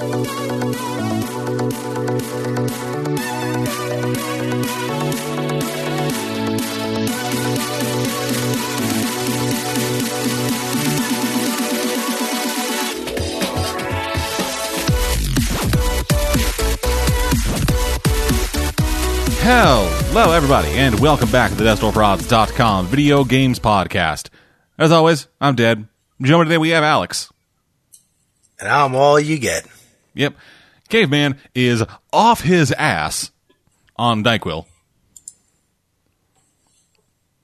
Hello, everybody, and welcome back to the DestroProds.com video games podcast. As always, I'm Dead. Joining today we have Alex. And I'm all you get. Yep. Caveman is off his ass on DayQuil.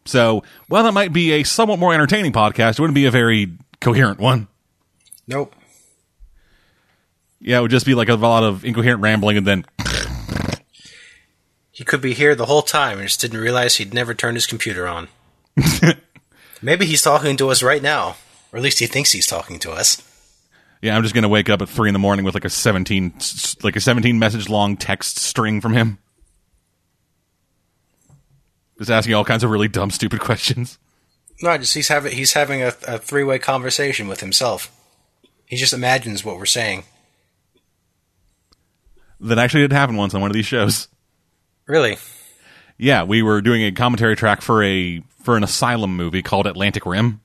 So, while that might be a somewhat more entertaining podcast, it wouldn't be a very coherent one. Nope. Yeah, it would just be like a lot of incoherent rambling and then He could be here the whole time and just didn't realize he'd never turned his computer on. Maybe he's talking to us right now. Or at least he thinks he's talking to us. Yeah, I'm just gonna wake up at three in the morning with like a seventeen, like a seventeen message long text string from him, just asking all kinds of really dumb, stupid questions. No, just he's having he's having a, a three way conversation with himself. He just imagines what we're saying. That actually did happen once on one of these shows. Really? Yeah, we were doing a commentary track for a for an asylum movie called Atlantic Rim.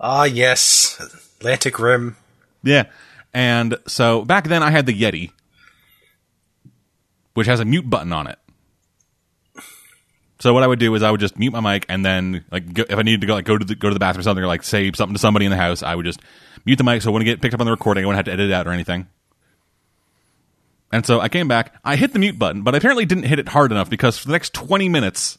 Ah, yes, Atlantic Rim. Yeah, and so back then I had the Yeti, which has a mute button on it. So what I would do is I would just mute my mic, and then like go, if I needed to go like go to the, go to the bathroom or something, or like say something to somebody in the house, I would just mute the mic so it wouldn't get picked up on the recording. I wouldn't have to edit it out or anything. And so I came back. I hit the mute button, but I apparently didn't hit it hard enough because for the next twenty minutes,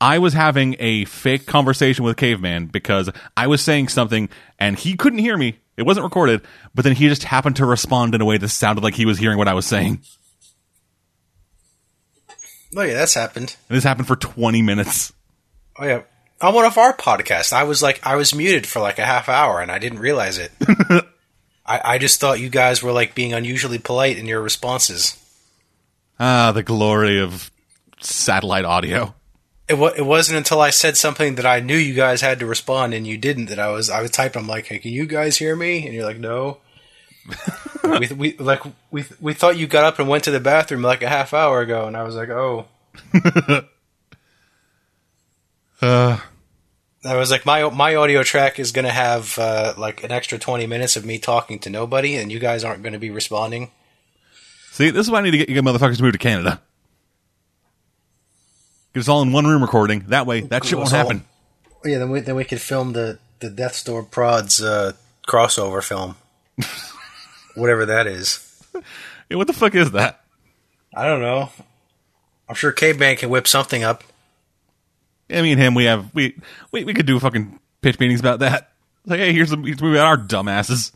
I was having a fake conversation with Caveman because I was saying something and he couldn't hear me. It wasn't recorded, but then he just happened to respond in a way that sounded like he was hearing what I was saying. Oh yeah, that's happened. And this happened for 20 minutes. Oh yeah. On one of our podcasts, I was like I was muted for like a half hour and I didn't realize it. I, I just thought you guys were like being unusually polite in your responses. Ah, the glory of satellite audio. It, wa- it wasn't until I said something that I knew you guys had to respond and you didn't that I was I was typing. I'm like, hey, can you guys hear me? And you're like, no. we, we like we we thought you got up and went to the bathroom like a half hour ago, and I was like, oh. Uh, I was like, my my audio track is gonna have uh, like an extra twenty minutes of me talking to nobody, and you guys aren't gonna be responding. see, this is why I need to get you motherfuckers to move to Canada. Get us all in one room recording. That way, that shit won't So- happen. Yeah, then we then we could film the the Death Store Prods uh, crossover film, whatever that is. Hey, what the fuck is that? I don't know. I'm sure Caveman can whip something up. I mean, him. We have we we we could do fucking pitch meetings about that. Like, hey, here's a here's a movie about our dumbasses.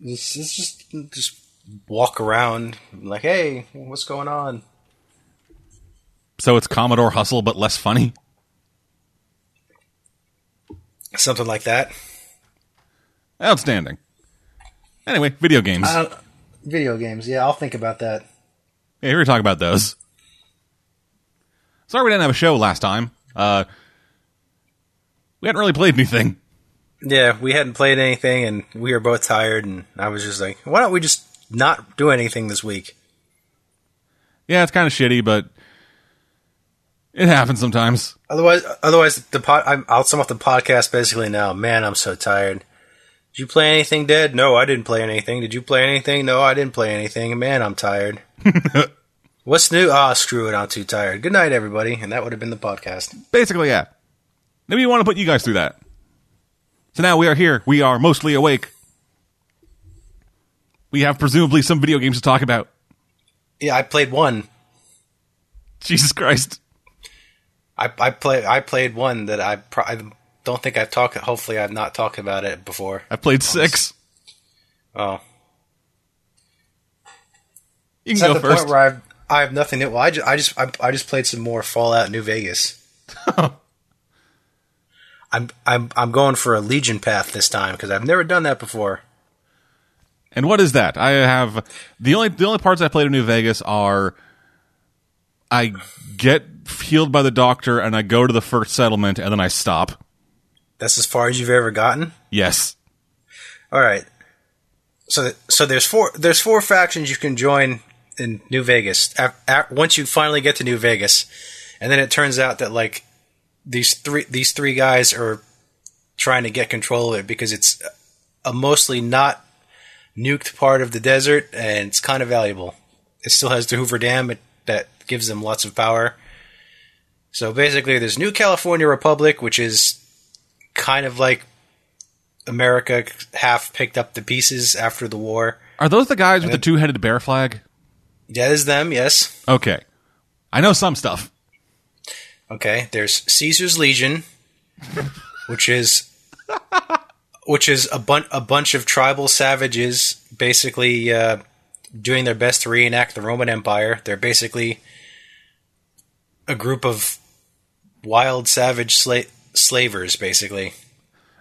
It's just just walk around like, hey, what's going on? So it's Commodore Hustle, but less funny. Something like that. Outstanding. Anyway, video games. Uh, video games. Yeah, I'll think about that. Hey, we're gonna talk about those. Sorry we didn't have a show last time. Uh, we hadn't really played anything. Yeah, we hadn't played anything, and we were both tired. And I was just like, why don't we just not do anything this week? Yeah, it's kind of shitty, but it happens sometimes. Otherwise, otherwise, the pod, I'm, I'll sum up the podcast basically now. Man, I'm so tired. Did you play anything, Dead? No, I didn't play anything. Did you play anything? No, I didn't play anything. Man, I'm tired. What's new? Ah, screw it. I'm too tired. Good night, everybody. And that would have been the podcast. Basically, yeah. Maybe we want to put you guys through that. So now we are here. We are mostly awake. We have presumably some video games to talk about. Yeah, I played one. Jesus Christ. I I play I played one that I, pro- I don't think I've talked. Hopefully, I've not talked about it before. I played six. Oh, You can go the first. point where I've I have nothing new. Well, I just I just I, I just played some more Fallout New Vegas. I'm I'm I'm going for a Legion path this time because I've never done that before. And what is that? I have the only the only parts I played in New Vegas are I get healed by the doctor and I go to the first settlement and then I stop. That's as far as you've ever gotten. Yes. All right. So th- so there's four there's four factions you can join in New Vegas. A- a- once you finally get to New Vegas, and then it turns out that like these three these three guys are trying to get control of it because it's a mostly not nuked part of the desert and it's kind of valuable. It still has the Hoover Dam it, that gives them lots of power. So basically, there's New California Republic, which is kind of like America half picked up the pieces after the war. Are those the guys with the two headed bear flag? That is them, yes. Okay. I know some stuff. Okay, there's Caesar's Legion, which is which is a bunch a bunch of tribal savages basically uh, doing their best to reenact the Roman Empire. They're basically a group of wild savage sla- slavers, basically.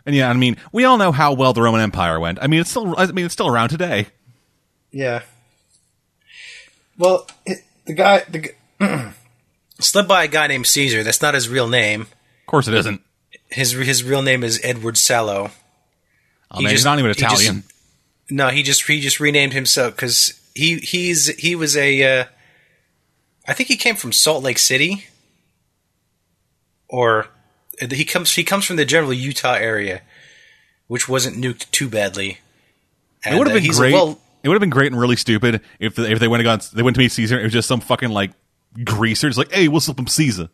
And yeah, I mean, we all know how well the Roman Empire went. I mean, it's still I mean, it's still around today. Yeah. Well, it, the guy the g- it's led by a guy named Caesar. That's not his real name. Of course it isn't. His his real name is Edward Sallow. Oh, He man, he's just- not even he just- Italian. No, he just he just renamed himself because he he's he was a uh, I think he came from Salt Lake City, or he comes he comes from the general Utah area, which wasn't nuked too badly. it would have uh, been a great. well- it would have been great and really stupid if if they went and got they went to meet Caesar. It was just some fucking like greaser. It's like, hey, we'll slip him Caesar.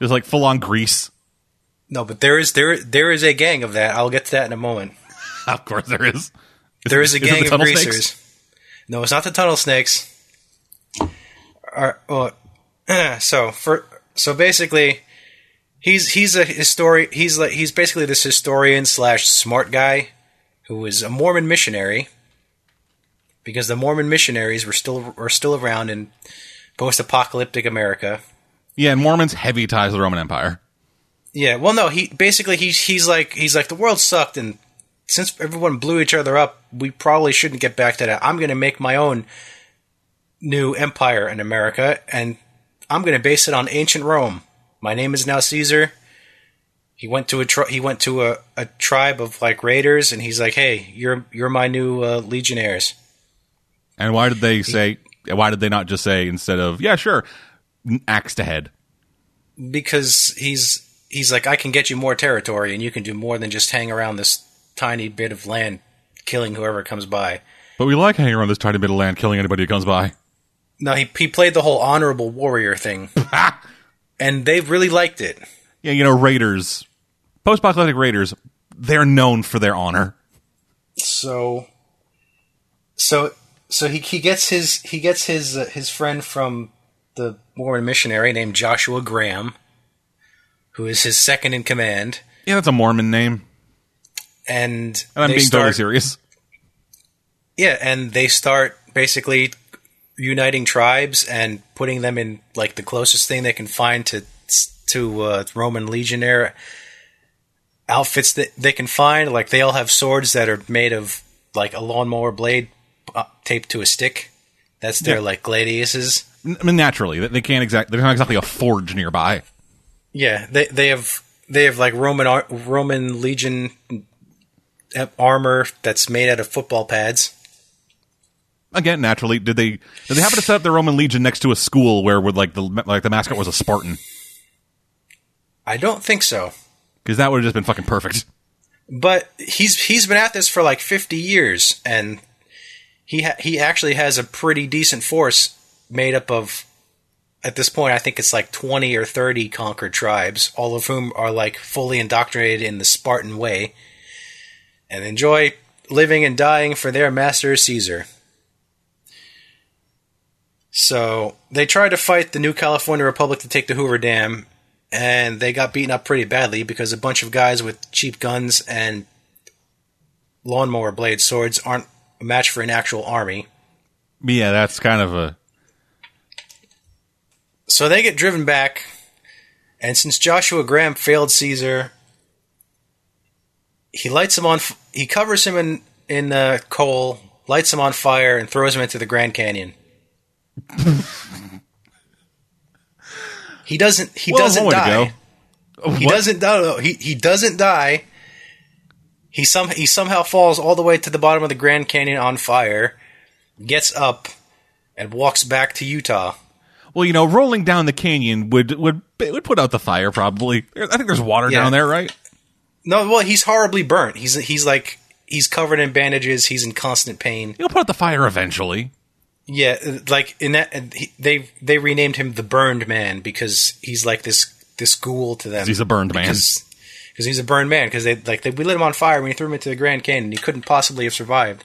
Just like full on grease. no, but there is there there is a gang of that. I'll get to that in a moment. of course there is. There is a Is gang of greasers. Snakes? No, it's not the tunnel snakes. Are- well, so for so basically, he's he's a histori He's like he's basically this historian slash smart guy who is a Mormon missionary. Because the Mormon missionaries were still are still around in post apocalyptic America. Yeah, and Mormons heavy ties to the Roman Empire. Yeah, well, no, he basically he's he's like he's like the world sucked, and since everyone blew each other up, we probably shouldn't get back to that. I'm going to make my own new empire in America, and I'm going to base it on ancient Rome. My name is now Caesar. He went to a tri- he went to a, a tribe of like raiders, and he's like, "Hey, you're you're my new uh, legionnaires." And why did they say? Why did they not just say instead of yeah, sure, axe to head? because he's he's like I can get you more territory and you can do more than just hang around this tiny bit of land killing whoever comes by. But we like hanging around this tiny bit of land, killing anybody who comes by. No, he he played the whole honorable warrior thing, and they really liked it. Yeah, you know, raiders, post-apocalyptic raiders, they're known for their honor. So, so so he he gets his he gets his uh, his friend from the Mormon missionary named Joshua Graham, who is his second in command, Yeah, that's a Mormon name. and, And I'm being start, totally serious. Yeah, and they start basically uniting tribes and putting them in like the closest thing they can find to to uh, Roman legionnaire outfits that they can find. Like they all have swords that are made of like a lawnmower blade uh, taped to a stick. That's their Yeah. like gladiuses. I mean, naturally, they- can't exact. There's not exactly a forge nearby. Yeah, they they have they have like Roman ar- Roman legion uh, armor that's made out of football pads. Again, naturally, did they did they happen to set up their Roman legion next to a school where would like the like the mascot was a Spartan? I don't think so. Because that would have just been fucking perfect. but he's he's been at this for like 50 years and he ha- he actually has a pretty decent force made up of at this point I think it's like 20 or 30 conquered tribes all of whom are like fully indoctrinated in the Spartan way and enjoy living and dying for their master Caesar so they tried to fight the new California Republic to take the Hoover Dam and they got beaten up pretty badly because a bunch of guys with cheap guns and lawnmower blade swords aren't a match for an actual army. Yeah, that's kind of a So they get driven back, and since Joshua Graham failed Caesar, he lights him on. f- He covers him in in uh, coal, lights him on fire, and throws him into the Grand Canyon. he doesn't. He well, doesn't die. go. He doesn't die. no, He he doesn't die. He some he somehow falls all the way to the bottom of the Grand Canyon on fire, gets up, and walks back to Utah. Well, you know, rolling down the canyon would would would put out the fire. Probably. I think there's water Yeah. down there, right? No, well, he's horribly burnt. He's he's like he's covered in bandages. He's in constant pain. He'll put out the fire eventually. Yeah, like in that he, they they renamed him the Burned Man because he's like this this ghoul to them. He's a burned man. because because he's a burned man because they like they, we lit him on fire when he threw him into the Grand Canyon. He couldn't possibly have survived.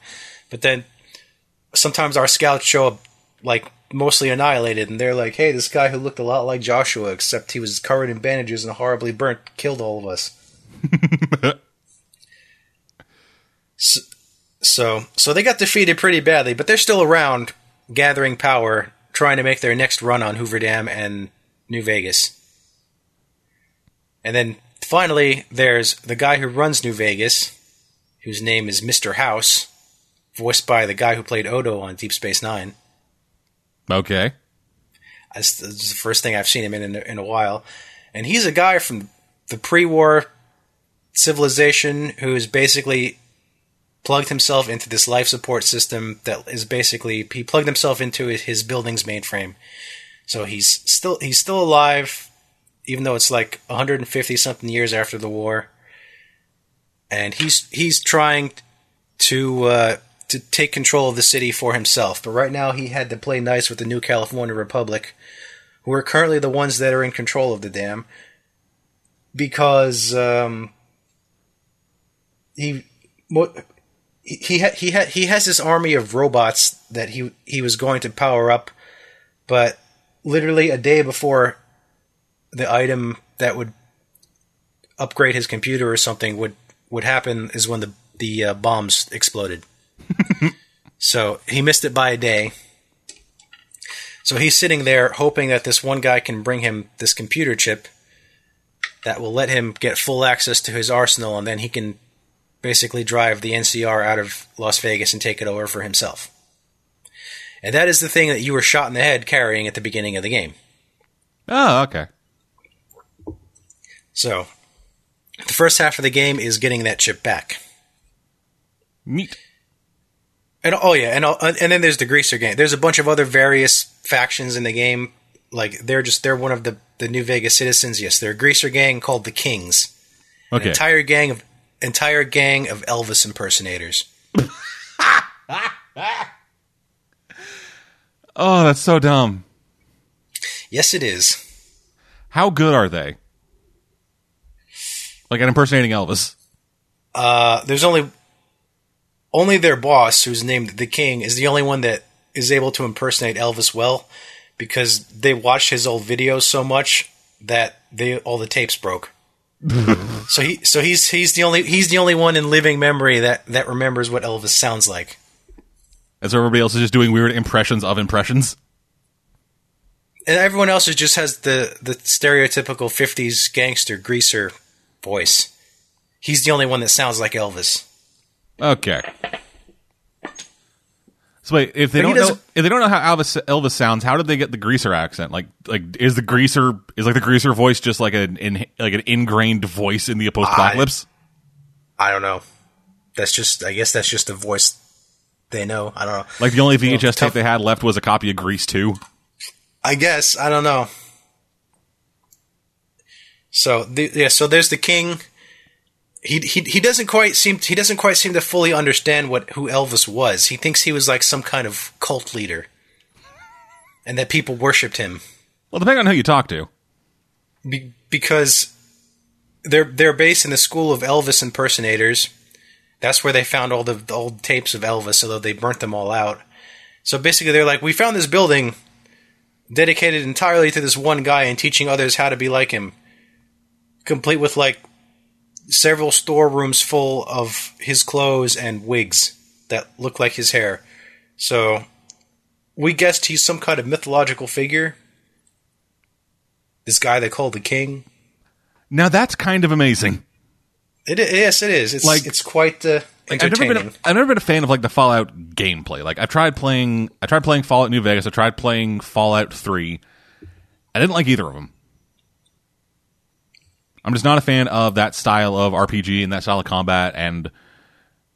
But then sometimes our scouts show up like mostly annihilated, and they're like, "Hey, this guy who looked a lot like Joshua, except he was covered in bandages and horribly burnt, killed all of us." so, so, so they got defeated pretty badly, but they're still around, gathering power, trying to make their next run on Hoover Dam and New Vegas. And then finally, there's the guy who runs New Vegas, whose name is Mr. House, voiced by the guy who played Odo on Deep Space Nine. Okay. That's this is the first thing I've seen him in, in a, in a while, and he's a guy from the pre-war civilization who's basically plugged himself into this life support system that is basically he plugged himself into his building's mainframe. So he's still he's still alive, even though it's like 150 something years after the war, and he's he's trying to uh, to take control of the city for himself. But right now, he had to play nice with the New California Republic, who are currently the ones that are in control of the dam, because um, he he he ha- he, ha- he has this army of robots that he he was going to power up, but literally a day before the item that would upgrade his computer or something would would happen is when the the uh, bombs exploded. so he missed it by a day. So he's sitting there hoping that this one guy can bring him this computer chip that will let him get full access to his arsenal, and then he can basically drive the NCR out of Las Vegas and take it over for himself. And that is the thing that you were shot in the head carrying at the beginning of the game. Oh, okay. So, the first half of the game is getting that chip back. Neat. And oh yeah, and uh, and then there's the greaser gang. There's a bunch of other various factions in the game. Like they're just they're one of the the New Vegas citizens. Yes, they're a greaser gang called the Kings. An Okay. entire gang of entire gang of Elvis impersonators. oh, that's so dumb. Yes, it is. How good are they? Like at impersonating Elvis. Uh, there's only only their boss, who's named the King, is the only one that is able to impersonate Elvis well because they watched his old videos so much that they all the tapes broke. So he so he's he's the only he's the only one in living memory that that remembers what Elvis sounds like. And so everybody else is just doing weird impressions of impressions. And everyone else is just has the the stereotypical 50s gangster greaser voice. He's the only one that sounds like Elvis. Okay. So wait, if they But don't know if they don't know how Elvis Elvis sounds, how did they get the greaser accent? Like like is the greaser is like the greaser voice just like an in, like an ingrained voice in the post apocalypse? I don't know. That's just I guess that's just a voice they know. I don't know. Like the only VHS tape they had left was a copy of Grease 2. I guess I don't know. So the, yeah, so there's the king. He, he he doesn't quite seem he doesn't quite seem to fully understand what who Elvis was. He thinks he was like some kind of cult leader, and that people worshipped him Well, depending on who you talk to. be, because they're they're based in the school of Elvis impersonators. That's where they found all the, the old tapes of Elvis, although they burnt them all out. So basically, they're like, we found this building dedicated entirely to this one guy and teaching others how to be like him, complete with like several storerooms full of his clothes and wigs that look like his hair. So we guessed he's some kind of mythological figure. This guy they call the king. Now that's kind of amazing. It is, yes, it is. It's Like- it's quite uh, Like, I've never been a, I've never been a fan of like the Fallout gameplay. Like I've tried playing I tried playing Fallout New Vegas, I tried playing Fallout 3. I didn't like either of them. I'm just not a fan of that style of RPG and that style of combat and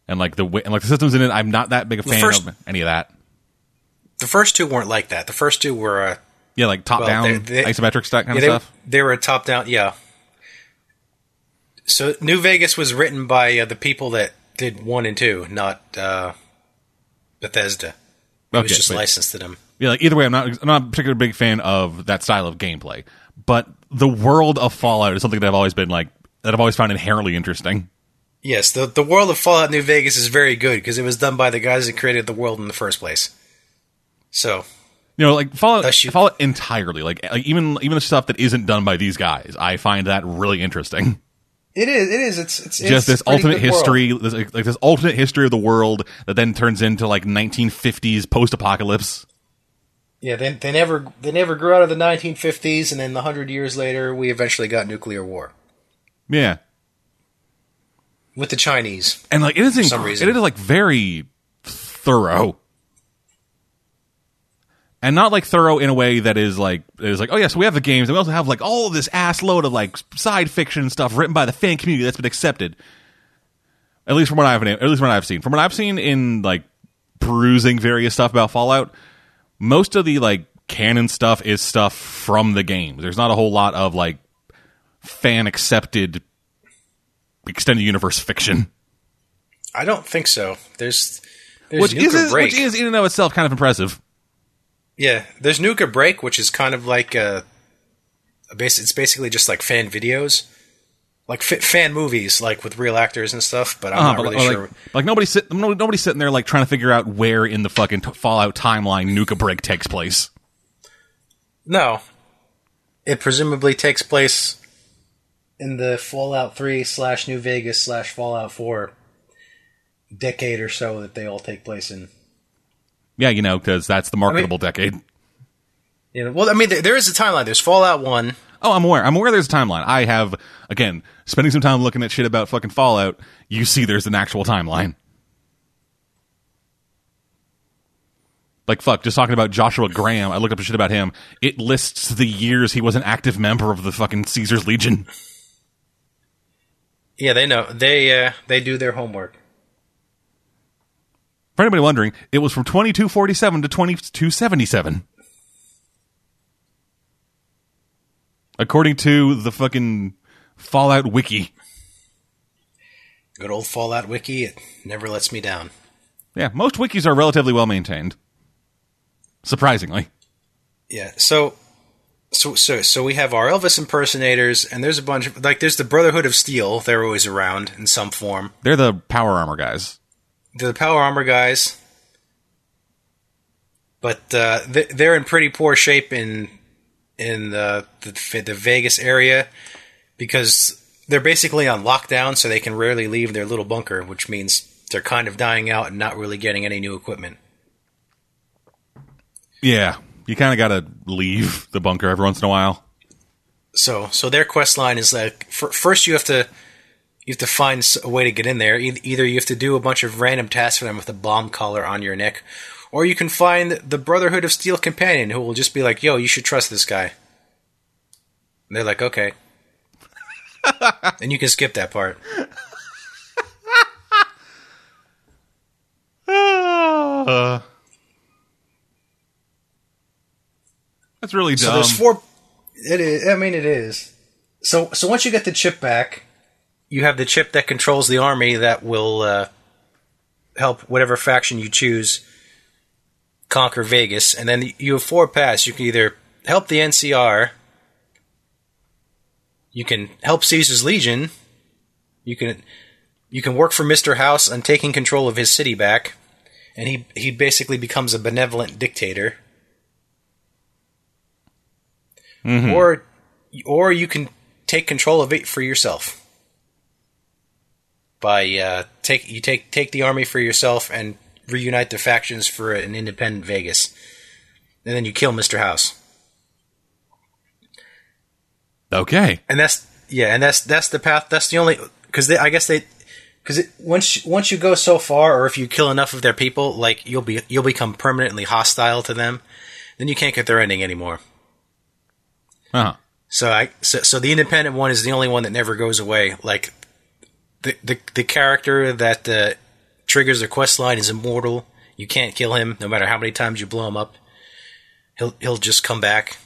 and like the and like the systems in it. I'm not that big a fan first- of any of that. The first two weren't like that. The first two were uh, Yeah, like top Well, down they- they- isometric that kind yeah, of they, stuff. they were a top down. Yeah. So New Vegas was written by uh, the people that did one and two, not uh, Bethesda. It was just but- licensed to them. Yeah, like either way, I'm not I'm not a particularly big fan of that style of gameplay. But the world of Fallout is something that I've always been like that I've always found inherently interesting. Yes, the the world of Fallout New Vegas is very good because it was done by the guys that created the world in the first place. So You know, like Fallout, Fallout entirely, like, like even even the stuff that isn't done by these guys, I find that really interesting. it is. It is. It's it's Just this ultimate history, this, like this alternate history of the world that then turns into like 1950s post-apocalypse. Yeah, they they never they never grew out of the 1950s, and then the hundred years later, we eventually got nuclear war Yeah, with the Chinese. and like it is, inc- reason. it is like very thorough, and not like thorough in a way that is like is like oh yeah, so we have the games, and we also have like all this ass load of like side fiction stuff written by the fan community that's been accepted. At least from what I've at least from what I've seen, from what I've seen in like perusing various stuff about Fallout, most of the like canon stuff is stuff from the game. There's not a whole lot of like fan accepted extended universe fiction. I don't think so. There's there's which Nuka is Break. which is in and of itself kind of impressive. Yeah, there's Nuka Break, which is kind of like a, a base. It's basically just like fan videos, like f- fan movies, like with real actors and stuff. But I'm Uh-huh, not but, really sure. like nobody's sit, no- nobody's sitting there like trying to figure out where in the fucking t- Fallout timeline Nuka Break takes place. No, it presumably takes place in the Fallout Three slash New Vegas slash Fallout Four decade or so that they all take place in. Yeah, you know, because that's the marketable decade. You know, well, I mean, there, there is a timeline. There's Fallout One. Oh, I'm aware. I'm aware there's a timeline. I have again spending some time looking at shit about fucking Fallout. You see, there's an actual timeline. Like fuck, just talking about Joshua Graham. I looked up shit about him. It lists the years he was an active member of the fucking Caesar's Legion. Yeah, they know. They uh, they do their homework. For anybody wondering, it was from 2247 to 2277. According to the fucking Fallout wiki. Good old Fallout Wiki. It never lets me down. Yeah, most wikis are relatively well maintained. Surprisingly. Yeah. So, so, so, so we have our Elvis impersonators, and there's a bunch of like there's the Brotherhood of Steel. They're always around in some form. They're the power armor guys. They're the Power Armor guys, but uh, they- they're in pretty poor shape in in the, the the Vegas area because they're basically on lockdown, so they can rarely leave their little bunker, which means they're kind of dying out and not really getting any new equipment. Yeah, you kind of got to leave the bunker every once in a while. So, so their quest line is like f- first you have to you have to find a way to get in there. E- either you have to do a bunch of random tasks for them with a bomb collar on your neck, or you can find the Brotherhood of Steel companion who will just be like, "Yo, you should trust this guy." And they're like, "Okay," and you can skip that part. Uh, that's really So dumb. there's four. It is. I mean, it is. So so once you get the chip back, you have the chip that controls the army that will uh, help whatever faction you choose conquer Vegas, and then you have four paths. You can either help the NCR, you can help Caesar's Legion, you can you can work for Mister House on taking control of his city back, and he he basically becomes a benevolent dictator. Or or you can take control of it for yourself. By uh, take you take take the army for yourself and reunite the factions for an independent Vegas, and then you kill Mister House, okay. and that's yeah, and that's that's the path. That's the only because I guess they because once once you go so far, or if you kill enough of their people, like you'll be you'll become permanently hostile to them. Then you can't get their ending anymore. Uh-huh. So I so, so the independent one is the only one that never goes away. Like the the, the character that uh, triggers the quest line is immortal. You can't kill him, no matter how many times you blow him up. He'll he'll just come back.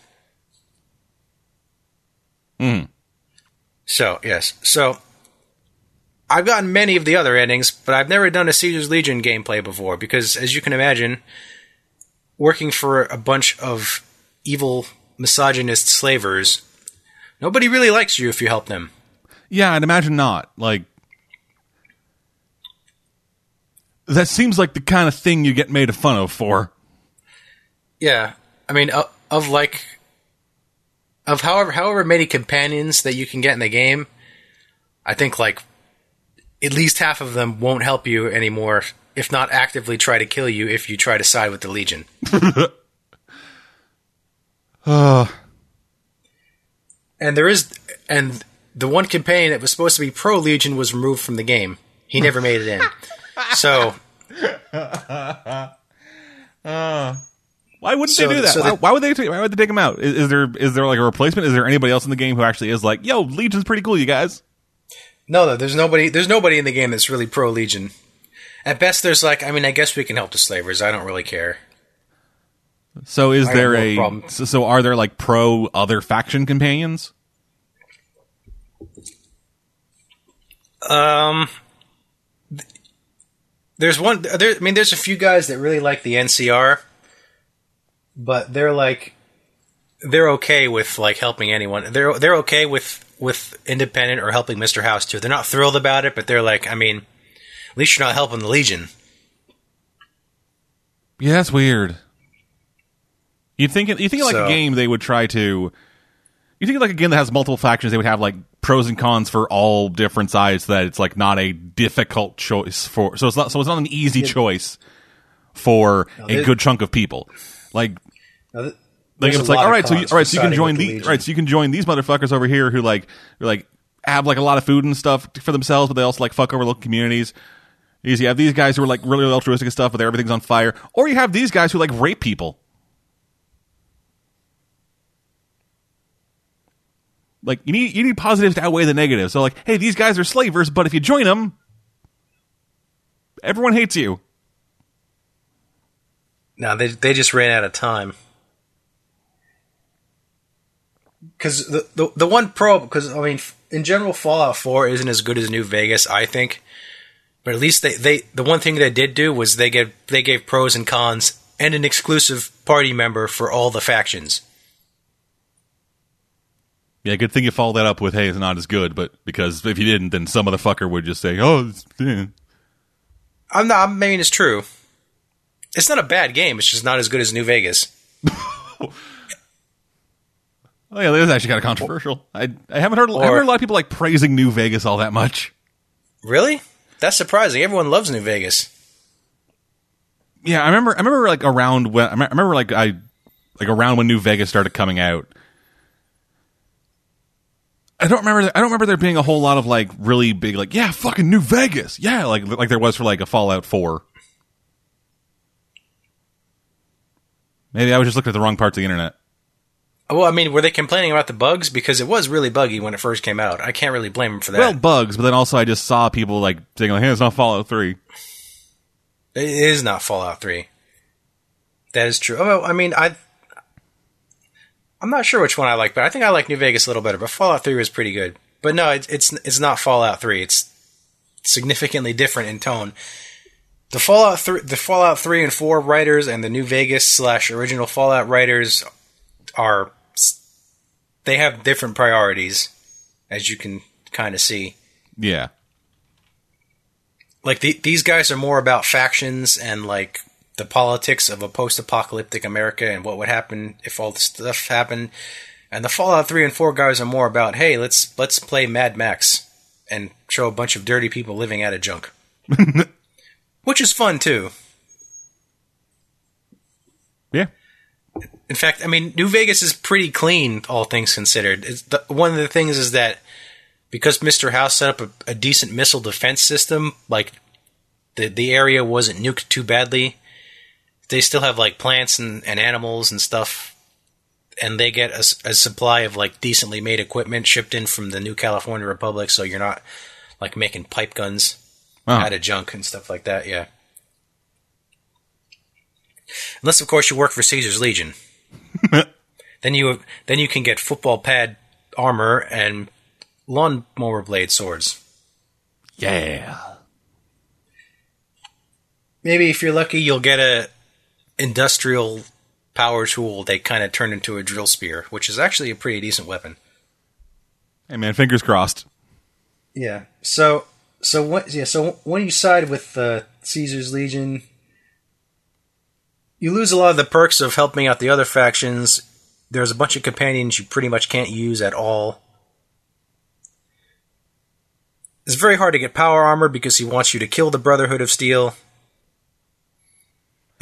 Mm. So yes, so I've gotten many of the other endings, but I've never done a Caesar's Legion gameplay before because, as you can imagine, working for a bunch of evil misogynist slavers, nobody really likes you if you help them. Yeah, I'd imagine not. Like that seems like the kind of thing you get made fun of for. Yeah, I mean, of, of like, of however however many companions that you can get in the game, I think like at least half of them won't help you anymore, if not actively try to kill you if you try to side with the Legion. Uh, And there is, and the one companion that was supposed to be pro Legion was removed from the game. He never made it in. So why wouldn't So- they do that? so why, the- why would they? Take, why would they take him out? Is, is there is there like a replacement? Is there anybody else in the game who actually is like, yo, Legion's pretty cool, you guys? no, there's nobody. There's nobody in the game that's really pro Legion. At best, there's like, I mean, I guess we can help the slavers. I don't really care. So is I there a problem. so, so are there like pro other faction companions? Um, there's one. There, I mean, there's a few guys that really like the NCR, but they're like, they're okay with like helping anyone. They're they're okay with with independent or helping Mister House too. They're not thrilled about it, but they're like, I mean, at least you're not helping the Legion. Yeah, that's weird. You'd think you think like So- a game they would try to. You think like a game that has multiple factions, they would have like pros and cons for all different sides, so that it's like not a difficult choice for. So it's not. So it's not an easy choice for a they- good chunk of people. Like Now, th- Like it's like, all right, so you, all right, so you can join the the, right, so you can join these motherfuckers over here who like like have like a lot of food and stuff for themselves, but they also like fuck over local communities. You have these guys who are like really altruistic and stuff, but everything's on fire, or you have these guys who like rape people. Like you need you need positives to outweigh the negatives. So like, hey, these guys are slavers, but if you join them, everyone hates you. No, they they just ran out of time. Because the, the the one pro, because I mean, in general, Fallout Four isn't as good as New Vegas, I think. But at least they, they the one thing they did do was they gave they gave pros and cons and an exclusive party member for all the factions. Yeah, good thing you followed that up with, hey, it's not as good, but because if you didn't, then some motherfucker would just say, oh, it's, eh. I'm not. I mean, it's true. It's not a bad game. It's just not as good as New Vegas. Oh yeah, that is actually kind of controversial. I I haven't heard I haven't heard a lot of people like praising New Vegas all that much. Really? That's surprising. Everyone loves New Vegas. Yeah, I remember I remember like around when I remember like I like around when New Vegas started coming out. I don't remember. I don't remember there being a whole lot of like really big like yeah fucking New Vegas yeah like like there was for like a Fallout Four. Maybe I was just looking at the wrong parts of the internet. Well, I mean, were they complaining about the bugs because it was really buggy when it first came out? I can't really blame them for that. Well, bugs, but then also I just saw people like saying like, "Hey, it's not Fallout 3. It is not Fallout Three. That is true. Oh, I mean, I, I'm not sure which one I like, but I think I like New Vegas a little better. But Fallout Three was pretty good. But no, it's it's it's not Fallout Three. It's significantly different in tone. The Fallout three, the Fallout Three and Four writers, and the New Vegas slash original Fallout writers are they have different priorities, as you can kind of see. Yeah, like the, these guys are more about factions and like the politics of a post-apocalyptic America and what would happen if all this stuff happened. And the Fallout 3 and 4 guys are more about, hey, let's let's play Mad Max and show a bunch of dirty people living out of junk. Which is fun too. yeah. In fact, I mean, New Vegas is pretty clean, all things considered. It's the, one of the things is that because Mr. House set up a, a decent missile defense system, like the the area wasn't nuked too badly. They still have like plants and, and animals and stuff and they get a supply of like decently made equipment shipped in from the New California Republic, so you're not like making pipe guns Oh. out of junk and stuff like that. Yeah. Unless, of course, you work for Caesar's Legion. then you then you can get football pad armor and lawnmower blade swords. Yeah. Maybe if you're lucky, you'll get a industrial power tool they kind of turn into a drill spear, which is actually a pretty decent weapon. Hey man, fingers crossed. Yeah. So so what? Yeah. So when you side with uh, Caesar's Legion, you lose a lot of the perks of helping out the other factions. There's a bunch of companions you pretty much can't use at all. It's very hard to get power armor because he wants you to kill the Brotherhood of Steel.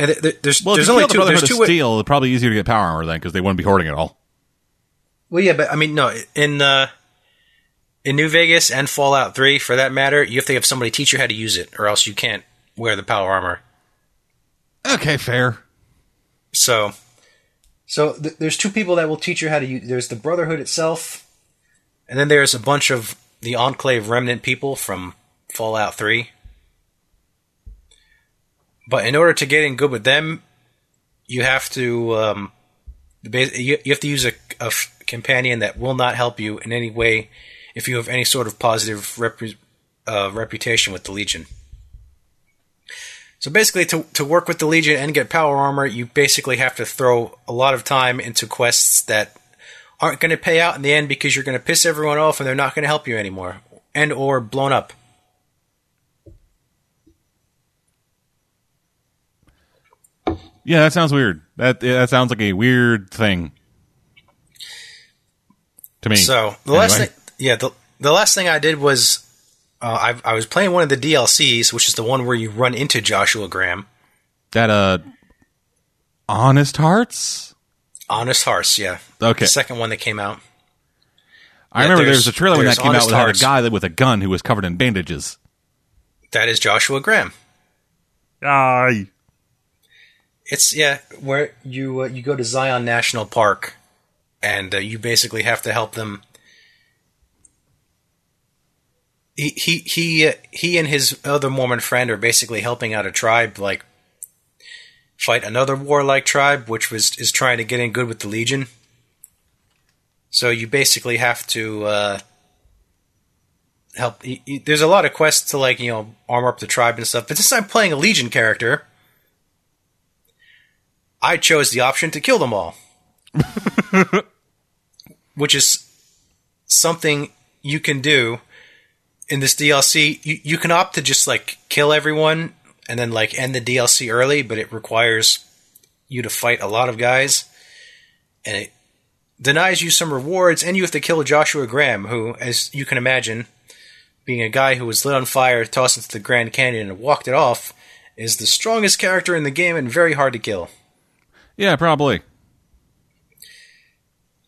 And th- th- there's Well, there's only kill the two. There's two. Steel, it's probably easier to get power armor then because they wouldn't be hoarding it all. Well, yeah, but I mean, no, in uh, in New Vegas and Fallout Three, for that matter, you have to have somebody teach you how to use it, or else you can't wear the power armor. Okay, fair. So, so th- there's two people that will teach you how to use. There's the Brotherhood itself, and then there's a bunch of the Enclave remnant people from Fallout Three. But in order to get in good with them, you have to um, you, have to use a companion that will not help you in any way if you have any sort of positive repre- uh, reputation with the Legion. So basically, to, to work with the Legion and get power armor, you basically have to throw a lot of time into quests that aren't going to pay out in the end because you're going to piss everyone off and they're not going to help you anymore, and or blown up. Yeah, that sounds weird. That that sounds like a weird thing to me. So the last thing, yeah, the the last thing I did was uh, I I was playing one of the DLCs, which is the one where you run into Joshua Graham. that uh, honest hearts. Honest Hearts, yeah. Okay, The second one that came out. I yeah, remember there was a trailer when that came out Honest that had a guy that with a gun who was covered in bandages. That is Joshua Graham. Aye. It's yeah, where you uh, you go to Zion National Park, and uh, you basically have to help them. He he he uh, he and his other Mormon friend are basically helping out a tribe like fight another warlike tribe, which was is trying to get in good with the Legion. So you basically have to uh, help. There's a lot of quests to like you know armor up the tribe and stuff. But since I'm playing a Legion character, I chose the option to kill them all, which is something you can do in this DLC. You you can opt to just like kill everyone and then like end the DLC early, but it requires you to fight a lot of guys, and it denies you some rewards, and you have to kill Joshua Graham, who, as you can imagine, being a guy who was lit on fire, tossed into the Grand Canyon, and walked it off, is the strongest character in the game and very hard to kill. Yeah, probably.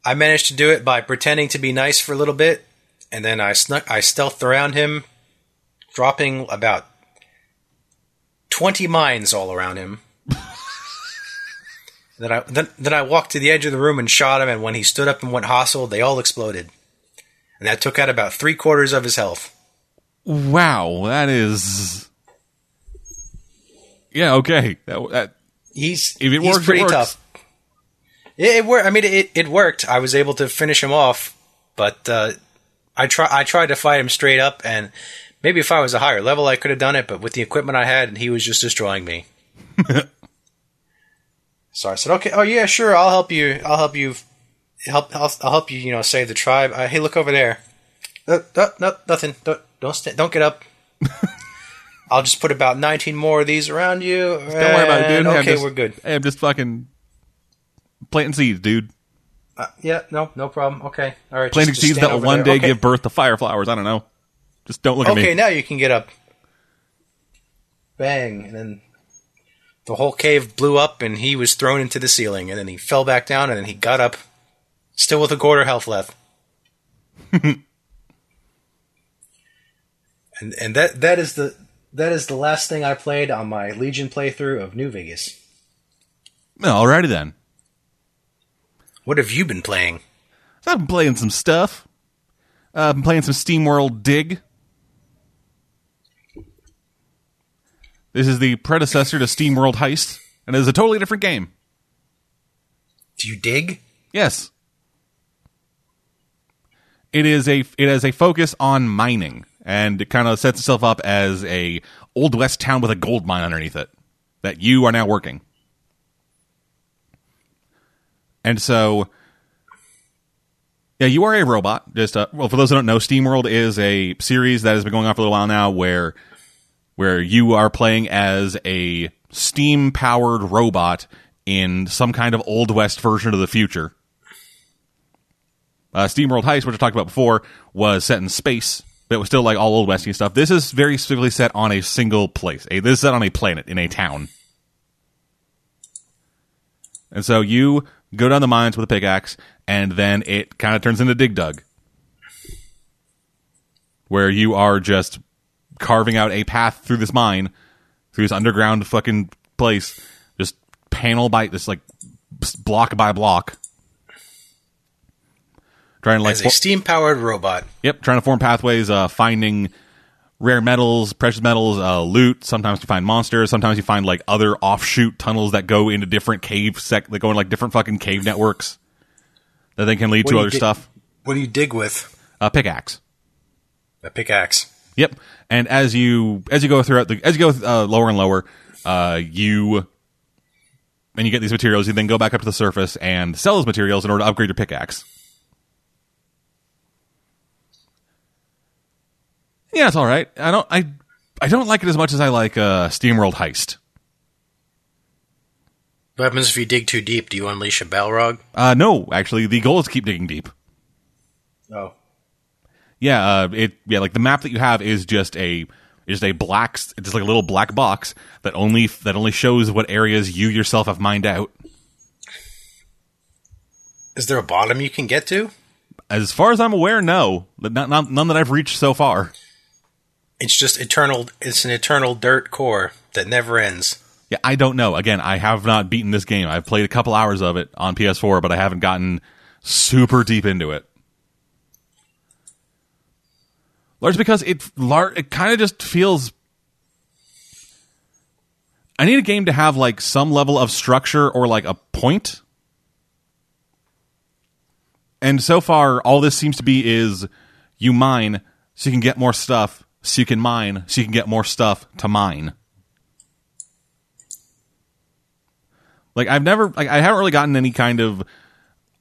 I managed to do it by pretending to be nice for a little bit, and then I snuck, I stealthed around him, dropping about twenty mines all around him. then I then, then I walked to the edge of the room and shot him, and when he stood up and went hostile, they all exploded, and that took out about three quarters of his health. Wow, that is. Yeah, okay. That, that He's if it he's works, pretty it works. tough. It, it worked. I mean, it, it worked. I was able to finish him off, but uh, I try I tried to fight him straight up, and maybe if I was a higher level, I could have done it. But with the equipment I had, and he was just destroying me. so I said, "Okay, oh yeah, sure, I'll help you. I'll help you. Help. I'll, I'll help you. You know, save the tribe. Uh, hey, look over there. Uh, no, no, nothing. Don't don't, sta don't get up." I'll just put about 19 more of these around you. Don't worry about it, dude. Okay, just- we're good. Hey, I'm just fucking planting seeds, dude. Uh, yeah, no, no problem. Okay, all right. Planting seeds that will one there. day okay. give birth to fire flowers. I don't know. Just don't look at me. Okay, now you can get up. Bang, and then the whole cave blew up, and he was thrown into the ceiling, and then he fell back down, and then he got up, still with a quarter health left. and and that that is the that is the last thing I played on my Legion playthrough of New Vegas. Alrighty then. What have you been playing? I've been playing some stuff. Uh, I've been playing some SteamWorld Dig. This is the predecessor to SteamWorld Heist, and it is a totally different game. Do you dig? Yes. It is a it has a focus on mining, and it kind of sets itself up as a old west town with a gold mine underneath it that you are now working. And so, yeah, you are a robot. Just uh, well, for those who don't know, SteamWorld is a series that has been going on for a little while now, where where you are playing as a steam powered robot in some kind of old west version of the future. Uh, SteamWorld Heist, which I talked about before, was set in space, but it was still like all old westy stuff. This is very specifically set on a single place. A, this is set on a planet in a town. And so you go down the mines with a pickaxe, and then it kind of turns into Dig Dug, where you are just carving out a path through this mine, through this underground fucking place, just panel by this like block by block, trying to like As a steam powered robot. Yep, trying to form pathways, uh, finding rare metals, precious metals, uh, loot. Sometimes you find monsters. Sometimes you find like other offshoot tunnels that go into different cave sec. They go in like different fucking cave networks that they can lead What to other dig- stuff. What do you dig with? A pickaxe. A pickaxe. Yep. And as you as you go throughout the as you go uh, lower and lower, uh, you and you get these materials. You then go back up to the surface and sell those materials in order to upgrade your pickaxe. Yeah, it's all right. I don't I I don't like it as much as I like uh, SteamWorld Heist. What happens if you dig too deep? Do you unleash a Balrog? Uh, no, actually, the goal is to keep digging deep. Oh. Yeah, uh, it yeah, like the map that you have is just a is a black it's just like a little black box that only that only shows what areas you yourself have mined out. Is there a bottom you can get to? As far as I'm aware, no, not, not none that I've reached so far. It's just eternal. It's an eternal dirt core that never ends. Yeah, I don't know. Again, I have not beaten this game. I've played a couple hours of it on PS4, but I haven't gotten super deep into it. Large because it lar- it kind of just feels. I need a game to have like some level of structure or like a point. And so far, all this seems to be is you mine so you can get more stuff, so you can mine so you can get more stuff to mine. Like I've never like I haven't really gotten any kind of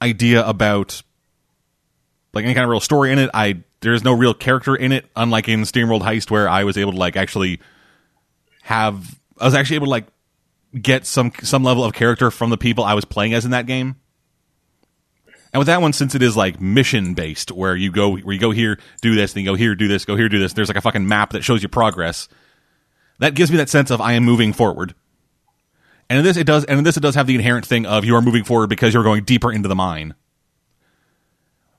idea about like any kind of real story in it. I there's no real character in it, unlike in SteamWorld Heist where I was able to like actually have I was actually able to like get some some level of character from the people I was playing as in that game. And with that one, since it is like mission based, where you go where you go here, do this, then you go here, do this, go here, do this. There's like a fucking map that shows you progress. That gives me that sense of I am moving forward. And in this, it does. And in this, it does have the inherent thing of you are moving forward because you're going deeper into the mine.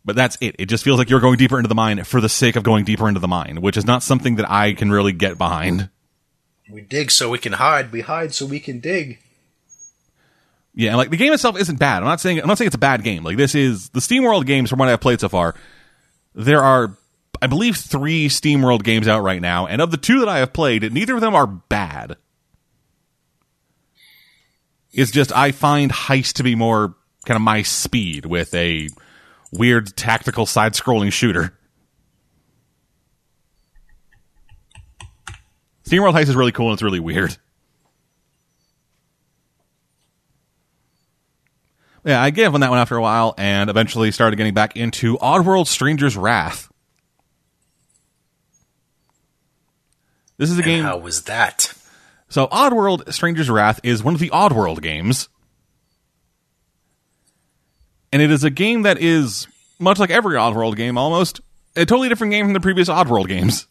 But that's it. It just feels like you're going deeper into the mine for the sake of going deeper into the mine, which is not something that I can really get behind. We dig so we can hide. We hide so we can dig. Yeah, like the game itself isn't bad. I'm not saying I'm not saying it's a bad game. Like this is the SteamWorld games from what I've played so far. There are, I believe, three SteamWorld games out right now, and of the two that I have played, neither of them are bad. It's just I find Heist to be more kind of my speed with a weird tactical side-scrolling shooter. SteamWorld Heist is really cool and it's really weird. Yeah, I gave up on that one after a while and eventually started getting back into Oddworld Stranger's Wrath. This is a And game. how was that? So, Oddworld Stranger's Wrath is one of the Oddworld games. And it is a game that is, much like every Oddworld game almost, a totally different game from the previous Oddworld games.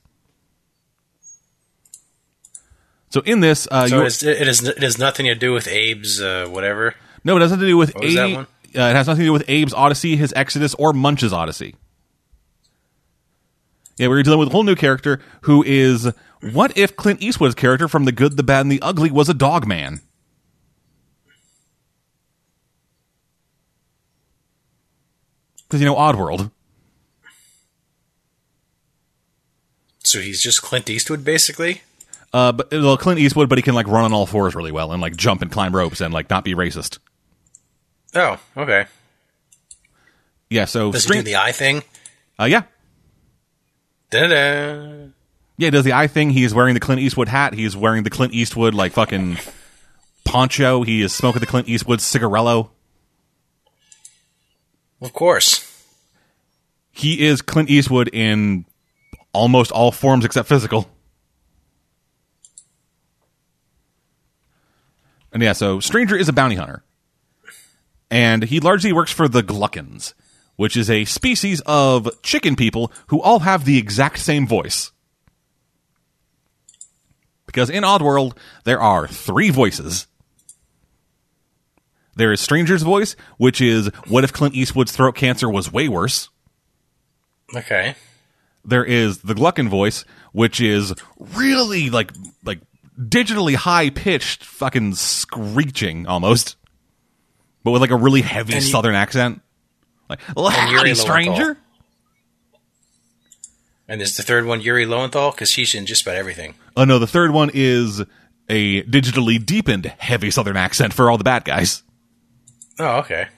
So, in this, uh, So it is, it is it has nothing to do with Abe's uh, whatever. No, it has nothing to do with was that Abe- one? Uh, it has nothing to do with Abe's Odyssey, his Exodus, or Munch's Odyssey. Yeah, we're dealing with a whole new character who is what if Clint Eastwood's character from The Good, the Bad, and the Ugly was a dog man? because you know Oddworld. So he's just Clint Eastwood, basically. Uh, but well, Clint Eastwood, but he can like run on all fours really well and like jump and climb ropes and like not be racist. Oh, okay. Yeah. So Does String- he do the eye thing? uh, yeah, Da-da. yeah. He does the eye thing. He's wearing the Clint Eastwood hat. He's wearing the Clint Eastwood like fucking poncho. He is smoking the Clint Eastwood cigarello. Of course. He is Clint Eastwood in almost all forms except physical. And yeah, so Stranger is a bounty hunter. And he largely works for the Gluckins, which is a species of chicken people who all have the exact same voice. Because in Oddworld, there are three voices. There is Stranger's voice, which is what if Clint Eastwood's throat cancer was way worse? Okay. there is the Gluckin voice, which is really like like digitally high pitched, fucking screeching almost, but with like a really heavy you- Southern accent. Like, well, And Yuri ah, howdy, Lowenthal. stranger. And is the third one Yuri Lowenthal? Because he's in just about everything. Oh no, the third one is a digitally deepened heavy Southern accent for all the bad guys. Oh, okay.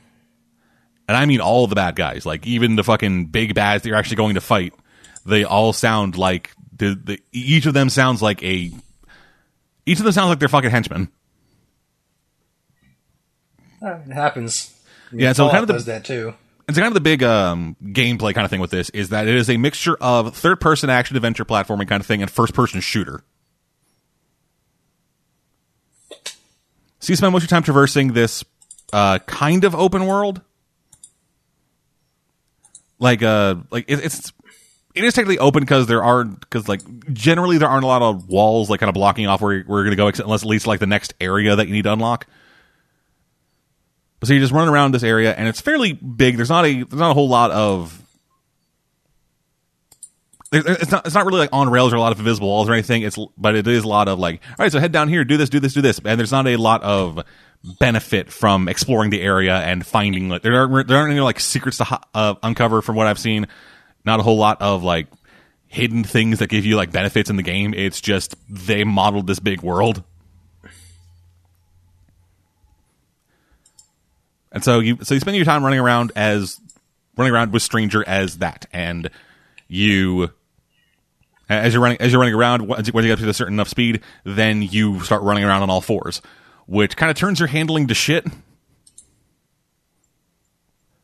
And I mean all the bad guys, like even the fucking big bads that you're actually going to fight. They all sound like the, the each of them sounds like a each of them sounds like they're fucking henchmen. It happens. Yeah, so kind of the does that too. It's kind of the big um, gameplay kind of thing with this is that it is a mixture of third person action adventure platforming kind of thing and first person shooter. So you spend most of your time traversing this uh, kind of open world. Like uh like it, it's it is technically open because there are because like generally there aren't a lot of walls like kind of blocking off where we're going to go unless at least like the next area that you need to unlock. So you're just running around this area, and it's fairly big. There's not a there's not a whole lot of it's not it's not really like on rails or a lot of invisible walls or anything. It's but it is a lot of like all right, so head down here, do this, do this, do this, and there's not a lot of benefit from exploring the area and finding like there aren't there aren't any like secrets to uh, uncover from what I've seen. Not a whole lot of like hidden things that give you like benefits in the game. It's just they modeled this big world. And so you so you spend your time running around as running around with stranger as that, and you as you're running as you're running around once you get to a certain enough speed, then you start running around on all fours, which kind of turns your handling to shit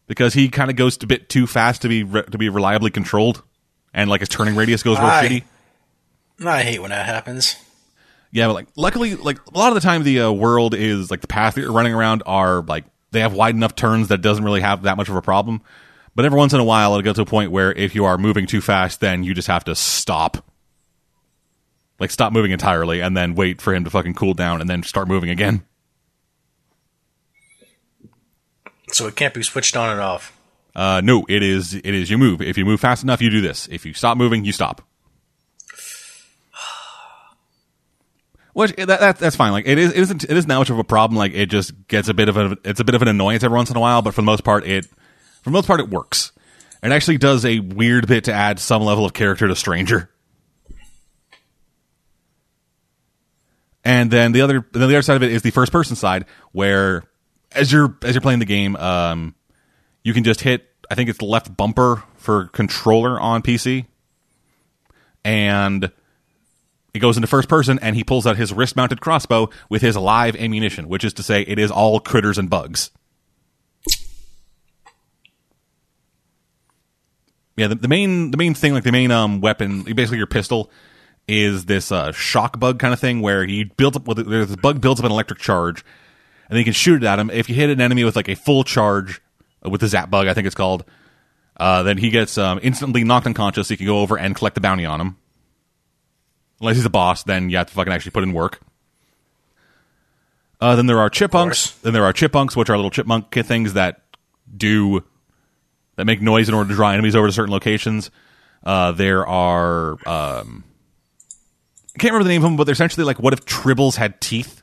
because he kind of goes a bit too fast to be re- to be reliably controlled, and like his turning radius goes real Aye. shitty. I hate when that happens. Yeah, but like luckily, like a lot of the time, the uh, world is like the path that you're running around are like they have wide enough turns that it doesn't really have that much of a problem. But every once in a while, it'll get to a point where if you are moving too fast, then you just have to stop, like stop moving entirely, and then wait for him to fucking cool down, and then start moving again. So it can't be switched on and off. Uh, no, it is it is you move. If you move fast enough, you do this. If you stop moving, you stop. Which that, that that's fine. Like it is it isn't it isn't that much of a problem. Like it just gets a bit of a it's a bit of an annoyance every once in a while. But for the most part, it for the most part it works. It actually does a weird bit to add some level of character to Stranger. And then the other then the other side of it is the first person side where as you're as you're playing the game, um, you can just hit I think it's left bumper for controller on PC. And it goes into first person and he pulls out his wrist mounted crossbow with his live ammunition, which is to say it is all critters and bugs. Yeah, the, the main the main thing, like the main um weapon, basically your pistol, is this uh, shock bug kind of thing where he builds up with there's bug builds up an electric charge, and then you can shoot it at him. If you hit an enemy with like a full charge uh, with the zap bug, I think it's called, uh, then he gets um, instantly knocked unconscious. So you can go over and collect the bounty on him. Unless he's a boss, then you have to fucking actually put in work. Uh, then there are chipmunks. Then there are chipmunks, which are little chipmunk things that do that make noise in order to draw enemies over to certain locations. Uh, there are um, I can't remember the name of them, but they're essentially like what if tribbles had teeth?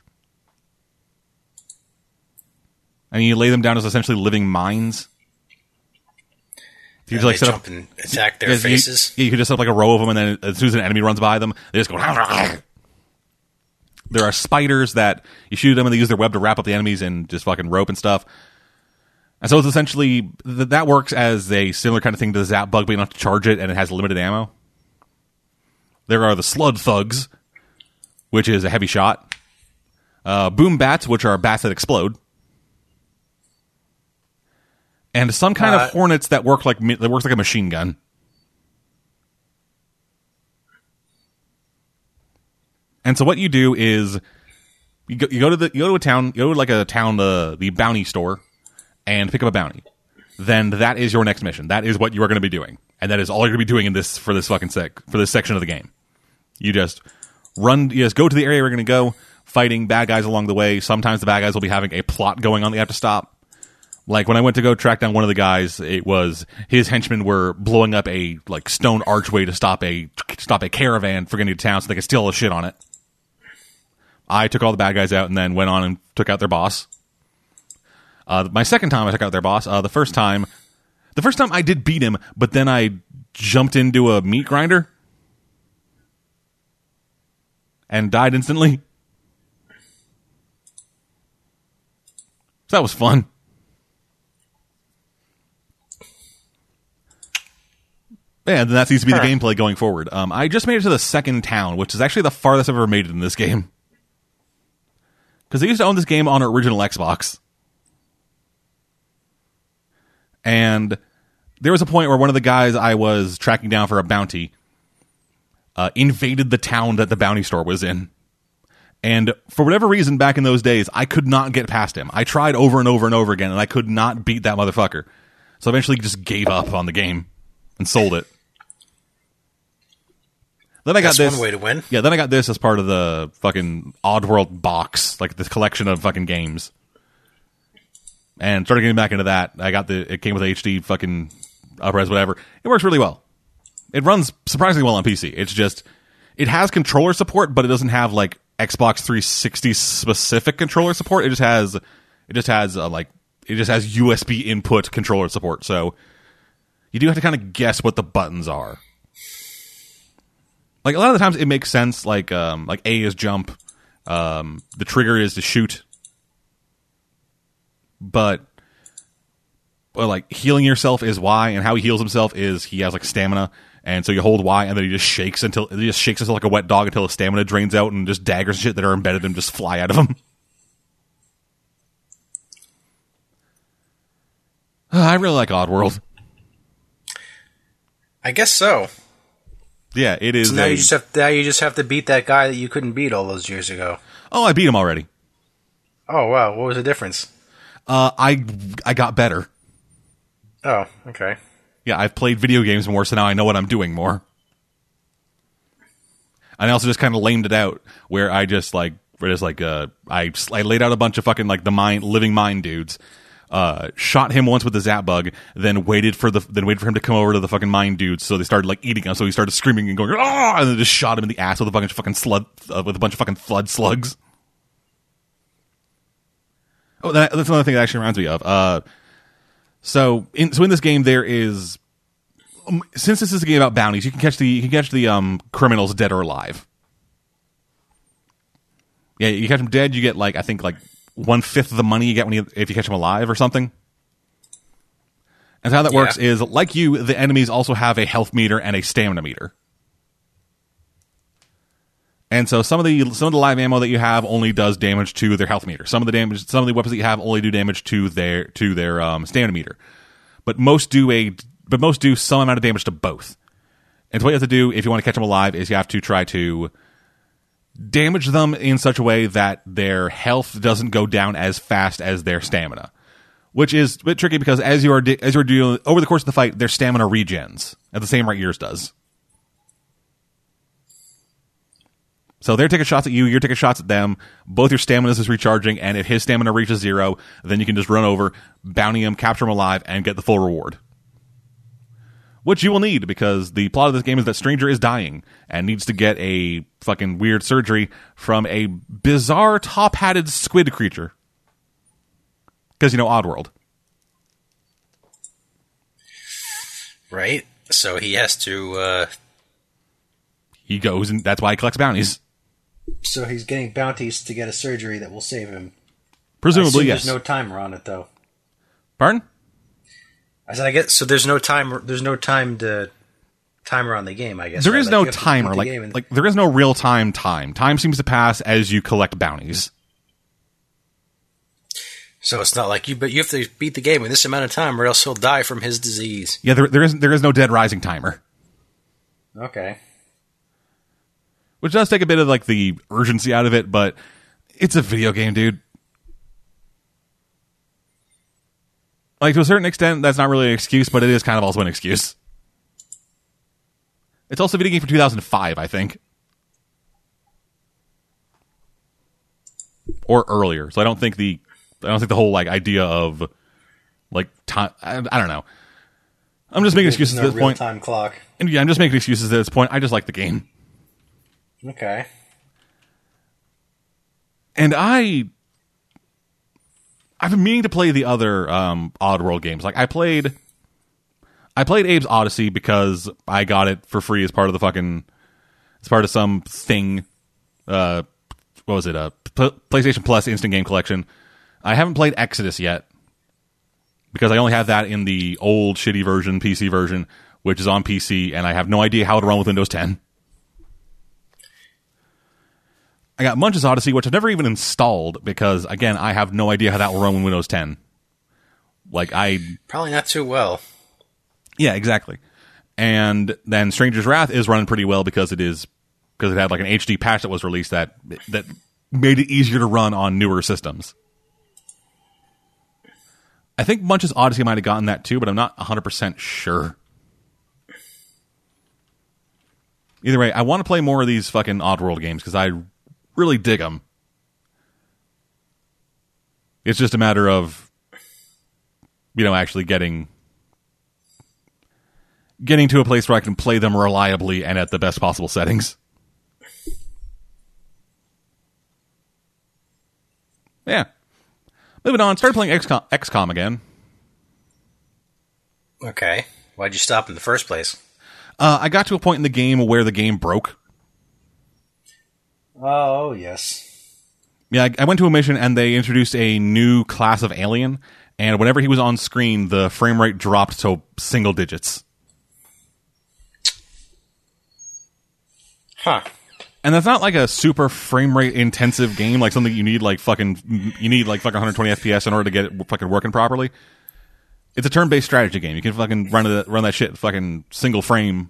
And you lay them down as essentially living mines. You just like set jump up. and attack their you- faces. yeah, you can just set up like a row of them, and then as soon as an enemy runs by them, they just go. There are spiders that you shoot them and they use their web to wrap up the enemies and just fucking rope and stuff. And so it's essentially th- that works as a similar kind of thing to the zap bug, but you don't have to charge it and it has limited ammo. There are the slud thugs, which is a heavy shot. Uh, boom bats, which are bats that explode. And some kind Uh, of hornets that work like that works like a machine gun. And so what you do is you go, you go to the you go to a town, you go to like a town uh, the bounty store and pick up a bounty. Then that is your next mission. That is what you are going to be doing. And that is all you're going to be doing in this for this fucking sec for this section of the game. You just run you just go to the area we're going to go, fighting bad guys along the way. Sometimes the bad guys will be having a plot going on that you have to stop. Like when I went to go track down one of the guys, it was his henchmen were blowing up a like stone archway to stop a stop a caravan for getting to town so they could steal the shit on it. I took all the bad guys out and then went on and took out their boss. Uh, my second time I took out their boss. Uh, the first time, the first time I did beat him, but then I jumped into a meat grinder and died instantly. So that was fun. Yeah, then that seems to be the gameplay going forward. Um, I just made it to the second town, which is actually the farthest I've ever made it in this game. Because I used to own this game on original Xbox. And there was a point where one of the guys I was tracking down for a bounty uh, invaded the town that the bounty store was in. And for whatever reason, back in those days, I could not get past him. I tried over and over and over again, and I could not beat that motherfucker. So I eventually, just gave up on the game and sold it. Then I got That's this. one way to win. Yeah, then I got this as part of the fucking Oddworld box, like this collection of fucking games. And started getting back into that. I got the it came with HD fucking upres whatever. It works really well. It runs surprisingly well on PC. It's just it has controller support, but it doesn't have like Xbox 360 specific controller support. It just has it just has uh, like it just has USB input controller support. So you do have to kind of guess what the buttons are like a lot of the times it makes sense like um like a is jump um the trigger is to shoot. But well, like healing yourself is y and how he heals himself is he has like stamina. And so you hold y and then he just shakes until he just shakes himself like a wet dog until his stamina drains out and just daggers and shit that are embedded in him just fly out of him. I really like oddworld. I guess so. Yeah it is So now a- you just have now you just have to beat that guy that you couldn't beat all those years ago. oh i beat him already Oh wow, what was the difference? uh i i got better Oh, okay. Yeah, I've played video games more, so now I know what I'm doing more. And I also just kind of lamed it out where I just like, where it's like, uh, I I laid out a bunch of fucking like the mine living mine dudes, uh, shot him once with the zap bug, then waited for the then waited for him to come over to the fucking mine dudes, so they started like eating him, so he started screaming and going, ah, and then just shot him in the ass with a bunch of fucking flood uh, with a bunch of fucking flood slugs. Oh, that, that's another thing that actually reminds me of. Uh, so in so in this game there is um, since this is a game about bounties, you can catch the you can catch the um criminals dead or alive. Yeah, you catch them dead, you get like I think like one fifth of the money you get when you if you catch them alive or something. And how that works is like you, the enemies also have a health meter and a stamina meter. And so some of the some of the live ammo that you have only does damage to their health meter. Some of the damage, some of the weapons that you have only do damage to their to their um, stamina meter. But most do a but most do some amount of damage to both. And so what you have to do if you want to catch them alive is you have to try to damage them in such a way that their health doesn't go down as fast as their stamina. Which is a bit tricky because as you are de- as you're dealing over the course of the fight, their stamina regens at the same rate yours does. So they're taking shots at you, you're taking shots at them. Both your stamina is recharging, and if his stamina reaches zero, then you can just run over, bounty him, capture him alive, and get the full reward. Which you will need because the plot of this game is that Stranger is dying and needs to get a fucking weird surgery from a bizarre top hatted squid creature. Because, you know, Oddworld. Right? So he has to. Uh, He goes and that's why he collects bounties. so he's getting bounties to get a surgery that will save him. Presumably, assume yes. There's no timer on it though. Pardon? I said I guess so. There's no time. There's no time to timer on the game. I guess There right? is Like, no you have to beat timer. Like, and- like there is no real time time. Time seems to pass as you collect bounties. so it's not like you, but you have to beat the game in this amount of time, or else he'll die from his disease. Yeah, there, there is there is no dead rising timer, Okay. which does take a bit of like the urgency out of it, but it's a video game, dude. Like to a certain extent, that's not really an excuse, but it is kind of also an excuse. It's also a video game for 2005, I think, or earlier. So I don't think the I don't think the whole like idea of like time. I, I don't know. I'm just making excuses no at this point. time clock. And yeah, I'm just making excuses at this point. I just like the game. Okay. And I I've been meaning to play the other um Oddworld games. Like I played I played Abe's Odyssey because I got it for free as part of the fucking as part of some thing uh what was it? A P- PlayStation Plus instant game collection. I haven't played Exodus yet because I only have that in the old shitty version, PC version, which is on PC and I have no idea how to run with Windows 10. I got Munch's Odyssey, which I've never even installed because, again, I have no idea how that will run with Windows 10. Like, I. Probably not too well. Yeah, exactly. And then Stranger's Wrath is running pretty well because it is. Because it had like an HD patch that was released that that made it easier to run on newer systems. I think Munch's Odyssey might have gotten that too, but I'm not 100% sure. Either way, I want to play more of these fucking Oddworld games because I really dig them. It's just a matter of, you know, actually getting getting to a place where I can play them reliably and at the best possible settings. Yeah. Moving on, started playing XCOM, XCOM again. Okay. Why'd you stop in the first place? Uh, I got to a point in the game where the game broke. Oh, oh yes. Yeah, I, I went to a mission and they introduced a new class of alien, and whenever he was on screen, the frame rate dropped to single digits. Huh. And that's not like a super frame rate intensive game, like something you need like fucking you need like fucking 120 FPS in order to get it fucking working properly. It's a turn based strategy game. You can fucking run it, run that shit fucking single frame,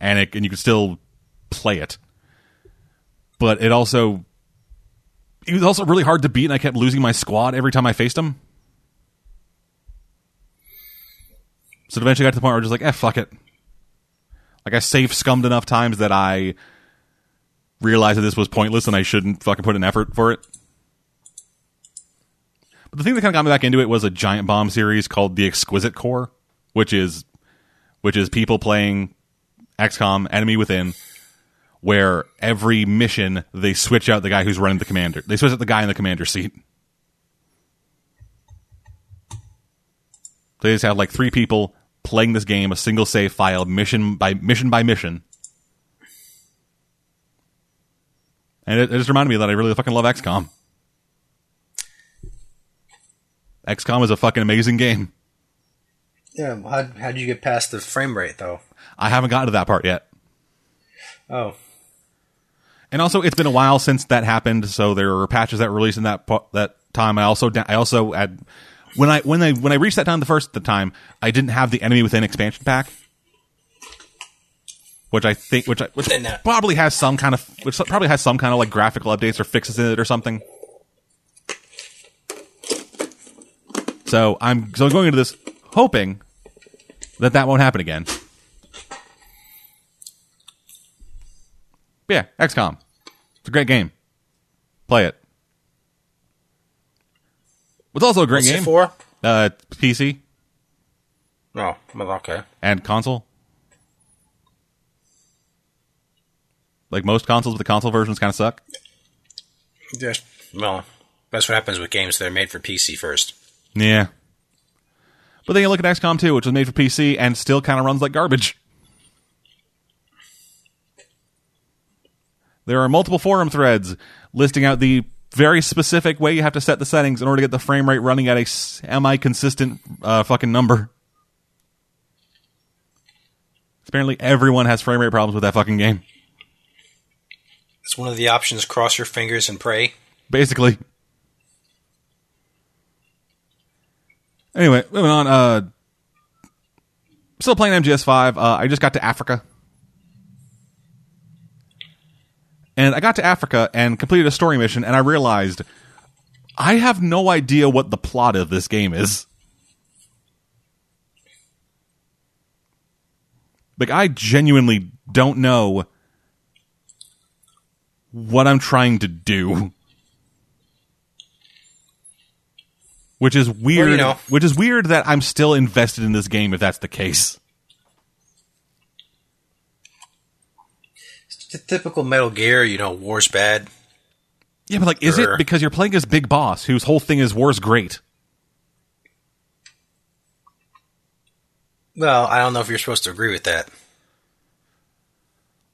and it and you can still play it. But it also it was also really hard to beat, and I kept losing my squad every time I faced him. So eventually got to the point where I was just like, eh, fuck it. Like I safe scummed enough times that I realized that this was pointless and I shouldn't fucking put an effort for it. But the thing that kind of got me back into it was a giant bomb series called The Exquisite Corps, which is which is people playing XCOM Enemy Within, where every mission they switch out the guy who's running the commander. They switch out the guy in the commander seat. They just have like three people playing this game, a single save file, mission by mission by mission. And it, it just reminded me that I really fucking love XCOM. XCOM is a fucking amazing game. Yeah. How how did you get past the frame rate though? I haven't gotten to that part yet. Oh. And also, it's been a while since that happened, so there were patches that were released in that that time. I also I also had when I when I when I reached that time the first the time, I didn't have the Enemy Within expansion pack, which I think which I, which probably has some kind of which probably has some kind of like graphical updates or fixes in it or something. So I'm so I'm going into this hoping that that won't happen again. But yeah, XCOM. It's a great game. Play it. It's also a great What's game. for? Uh, PC Oh, well, okay. and console. Like most consoles, the console versions kind of suck. Yes. Well, that's what happens with games that are made for PC first. Yeah. But then you look at XCOM 2, which was made for PC and still kind of runs like garbage. There are multiple forum threads listing out the very specific way you have to set the settings in order to get the frame rate running at a semi consistent uh, fucking number. Apparently, everyone has frame rate problems with that fucking game. It's one of the options cross your fingers and pray. Basically. Anyway, moving on. Uh, still playing MGS5. Uh, I just got to Africa. And I got to Africa and completed a story mission, and I realized I have no idea what the plot of this game is. Like, I genuinely don't know what I'm trying to do. Which is weird. Well, you know. Which is weird that I'm still invested in this game if that's the case. It's the typical Metal Gear, you know, war's bad. Yeah, but like, is it because you're playing as Big Boss, whose whole thing is war's great? Well, I don't know if you're supposed to agree with that.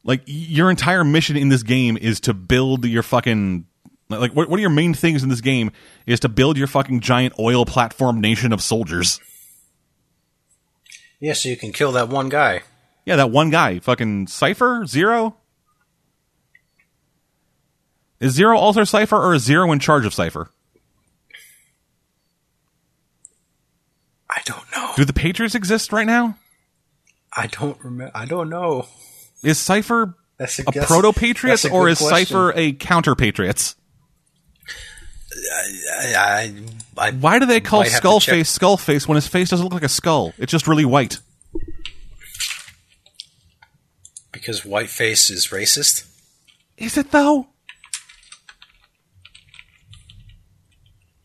Like, your entire mission in this game is to build your fucking. Like, what, what are your main things in this game? Is to build your fucking giant oil platform nation of soldiers. Yeah, so you can kill that one guy. Yeah, that one guy, fucking Cipher? Zero? Is Zero also Cipher, or is Zero in charge of Cipher? I don't know. Do the Patriots exist right now? I don't remember. I don't know. Is Cipher a that's- proto Patriots, or is question. Cipher a counter Patriots? I, I, I, Why do they call to check. Skullface Skullface when his face doesn't look like a skull? It's just really white. because white face is racist. Is it though?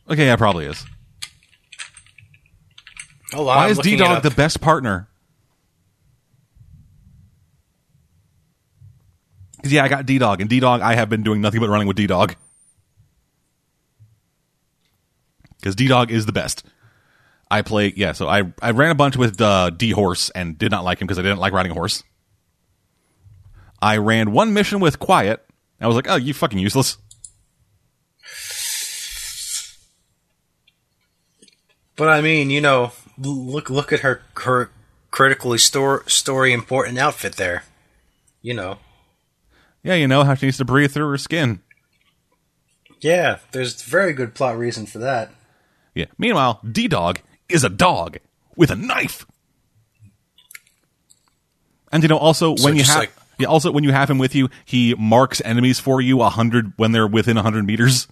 Okay, yeah, probably is. Hold on, Why I'm is looking D it Dog up. the best partner? Because yeah, I got D Dog, and D Dog, I have been doing nothing but running with D Dog. Because D Dog is the best. I play, yeah. So I I ran a bunch with uh, D Horse and did not like him because I didn't like riding a horse. I ran one mission with Quiet. I was like, oh, you fucking useless. But I mean, you know, look look at her her critically store, story important outfit there. You know, Yeah, you know how she needs to breathe through her skin. yeah, there's very good plot reason for that. Yeah. Meanwhile, D Dog is a dog with a knife. And you know, also So when you have like- yeah, also when you have him with you, he marks enemies for you a hundred when they're within a hundred meters.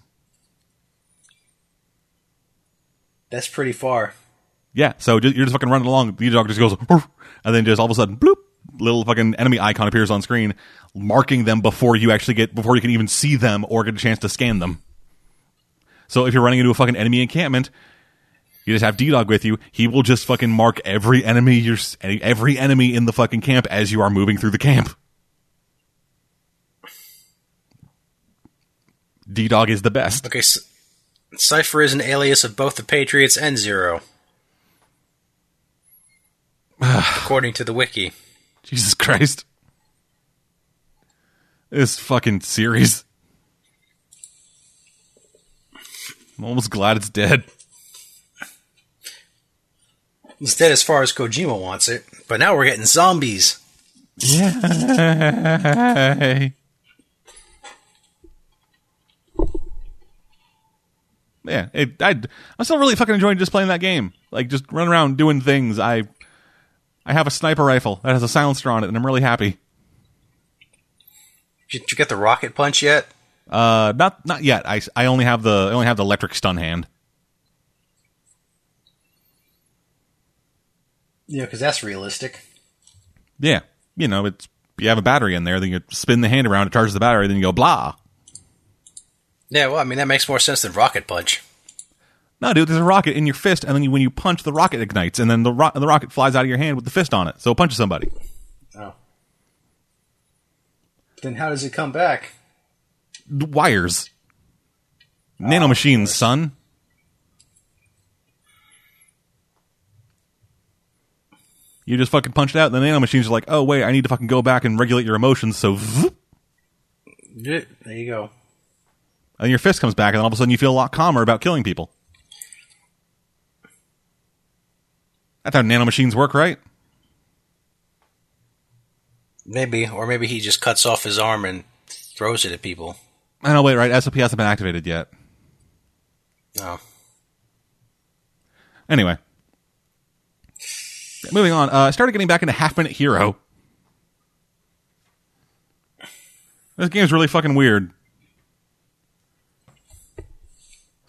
That's pretty far. Yeah, so ju- you're just fucking running along. D Dog just goes, and then just all of a sudden, bloop, little fucking enemy icon appears on screen, marking them before you actually get before you can even see them or get a chance to scan them. So if you're running into a fucking enemy encampment, you just have D Dog with you. He will just fucking mark every enemy you're every enemy in the fucking camp as you are moving through the camp. D Dog is the best. Okay, C- Cipher is an alias of both the Patriots and Zero, according to the wiki. Jesus Christ. This fucking series. I'm almost glad it's dead. It's dead as far as Kojima wants it, but now we're getting zombies. Yay. Yeah, it, I, I'm still really fucking enjoying just playing that game. Like, just running around doing things. I I have a sniper rifle that has a silencer on it, and I'm really happy. Did you get the rocket punch yet? Uh, not not yet. I, I only have the I only have the electric stun hand. Yeah, because that's realistic. Yeah, you know, it's you have a battery in there, then you spin the hand around, it charges the battery, then you go blah. Yeah, well, I mean that makes more sense than rocket punch. No, dude, there's a rocket in your fist, and then you, when you punch, the rocket ignites, and then the ro- the rocket flies out of your hand with the fist on it. So it punches somebody. Oh. Then how does it come back? The wires, oh, nanomachines, son. You just fucking punch it out, and the nanomachines are like, oh, wait, I need to fucking go back and regulate your emotions, so vroom, There you go. And your fist comes back, and then all of a sudden you feel a lot calmer about killing people. That's how nanomachines work, right? Maybe, or maybe he just cuts off his arm and throws it at people. I know, wait, right? SOP hasn't been activated yet. No. Anyway. Moving on. Uh, I started getting back into Half Minute Hero. This game's really fucking weird.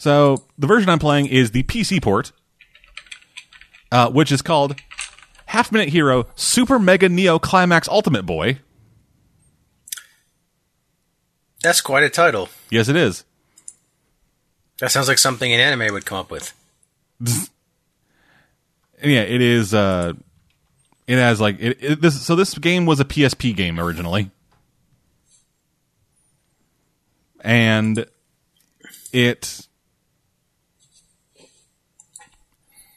So, the version I'm playing is the PC port, uh, which is called Half Minute Hero Super Mega Neo Climax Ultimate Boy. That's quite a title. Yes, it is. That sounds like something an anime would come up with. Yeah, it is. Uh, it has like it, it, this. So this game was a PSP game originally, and it.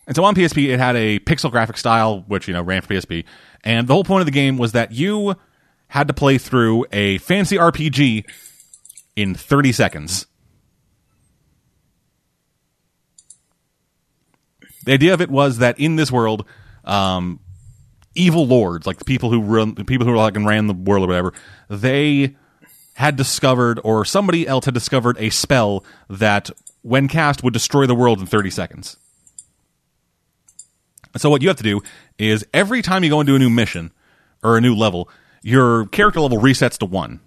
And so on PSP, it had a pixel graphic style, which you know ran for PSP, and the whole point of the game was that you had to play through a fancy RPG in 30 seconds. The idea of it was that in this world, um, evil lords, like the people who run, the people who like and ran the world or whatever, they had discovered, or somebody else had discovered a spell that, when cast, would destroy the world in 30 seconds. So what you have to do is every time you go into a new mission or a new level, your character level resets to one.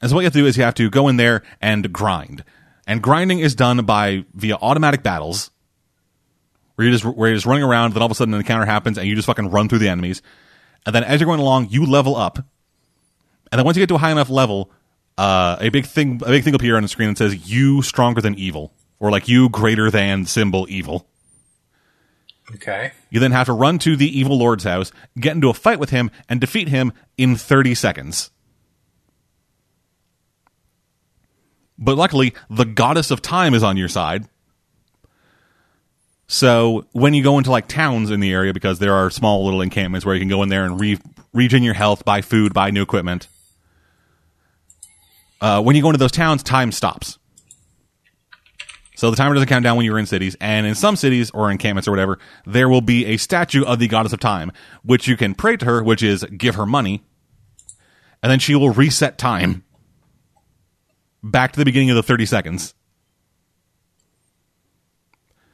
And so what you have to do is you have to go in there and grind. And grinding is done by via automatic battles where you're just where you're just running around, then all of a sudden an encounter happens and you just fucking run through the enemies. And then as you're going along, you level up. And then once you get to a high enough level, uh, a big thing a big thing will appear on the screen that says you stronger than evil. Or like you greater than symbol evil. Okay. You then have to run to the evil lord's house, get into a fight with him, and defeat him in 30 seconds. But luckily, the goddess of time is on your side. So when you go into like towns in the area, because there are small little encampments where you can go in there and re- regen your health, buy food, buy new equipment. Uh, when you go into those towns, time stops. So the timer doesn't count down when you're in cities, and in some cities or encampments or whatever, there will be a statue of the goddess of time, which you can pray to her, which is give her money, and then she will reset time back to the beginning of the 30 seconds.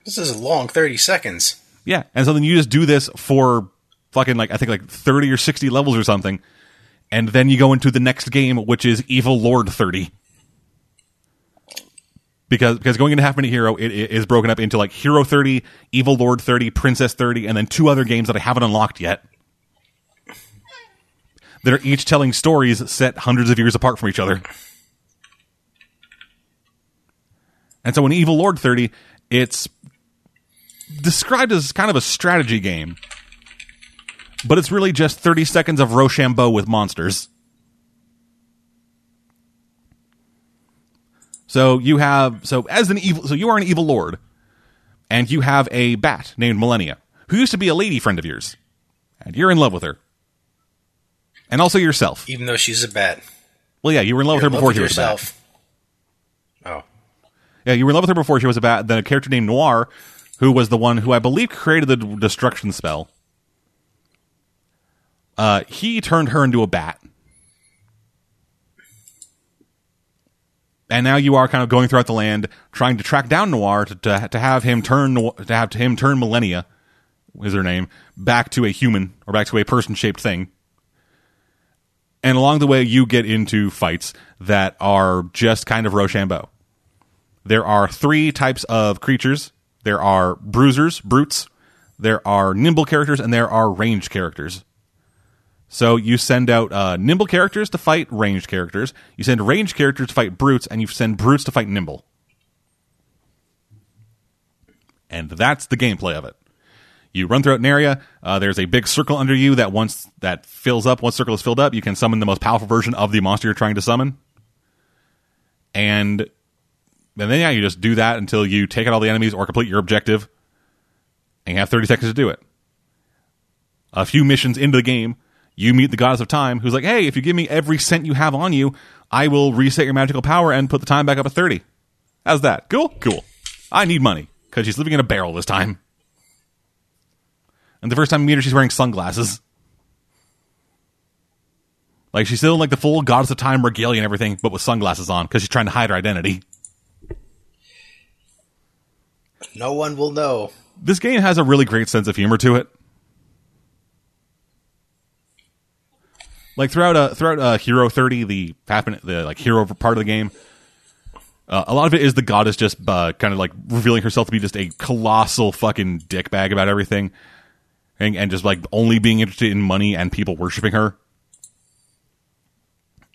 This is a long 30 seconds. Yeah, and so then you just do this for fucking like I think like 30 or 60 levels or something, and then you go into the next game, which is Evil Lord 30. Because because going into Half Minute Hero, it, it is broken up into like Hero 30, Evil Lord 30, Princess 30, and then two other games that I haven't unlocked yet. That are each telling stories set hundreds of years apart from each other. And so in Evil Lord 30, it's described as kind of a strategy game. But it's really just 30 seconds of Rochambeau with monsters. So you have so as an evil so you are an evil lord and you have a bat named Millennia who used to be a lady friend of yours. And you're in love with her. And also yourself. Even though she's a bat. Well, yeah, you were in love with You're her before with she was a bat. Oh. Yeah, you were in love with her before she was a bat. Then a character named Noir, who was the one who I believe created the destruction spell. Uh, he turned her into a bat, and now you are kind of going throughout the land trying to track down Noir to to, to have him turn to have him turn Millennia, is her name, back to a human or back to a person shaped thing. And along the way, you get into fights that are just kind of Rochambeau. There are three types of creatures. There are bruisers, brutes. There are nimble characters, and there are ranged characters. So you send out uh, nimble characters to fight ranged characters. You send ranged characters to fight brutes, and you send brutes to fight nimble. And that's the gameplay of it. You run throughout an area. Uh, there's a big circle under you that once that fills up, once circle is filled up, you can summon the most powerful version of the monster you're trying to summon. And and then yeah, you just do that until you take out all the enemies or complete your objective, and you have 30 seconds to do it. a few missions into the game, you meet the goddess of time, who's like, "Hey, if you give me every cent you have on you, I will reset your magical power and put the time back up at 30." How's that? Cool, cool. I need money because she's living in a barrel this time. And the first time we meet her, she's wearing sunglasses. Like she's still in like the full goddess of time regalia and everything, but with sunglasses on because she's trying to hide her identity. No one will know. This game has a really great sense of humor to it. Like throughout uh, throughout uh, Hero 30, the happen the like hero part of the game, uh, a lot of it is the goddess just uh, kind of like revealing herself to be just a colossal fucking dickbag about everything, and, and just like only being interested in money and people worshiping her.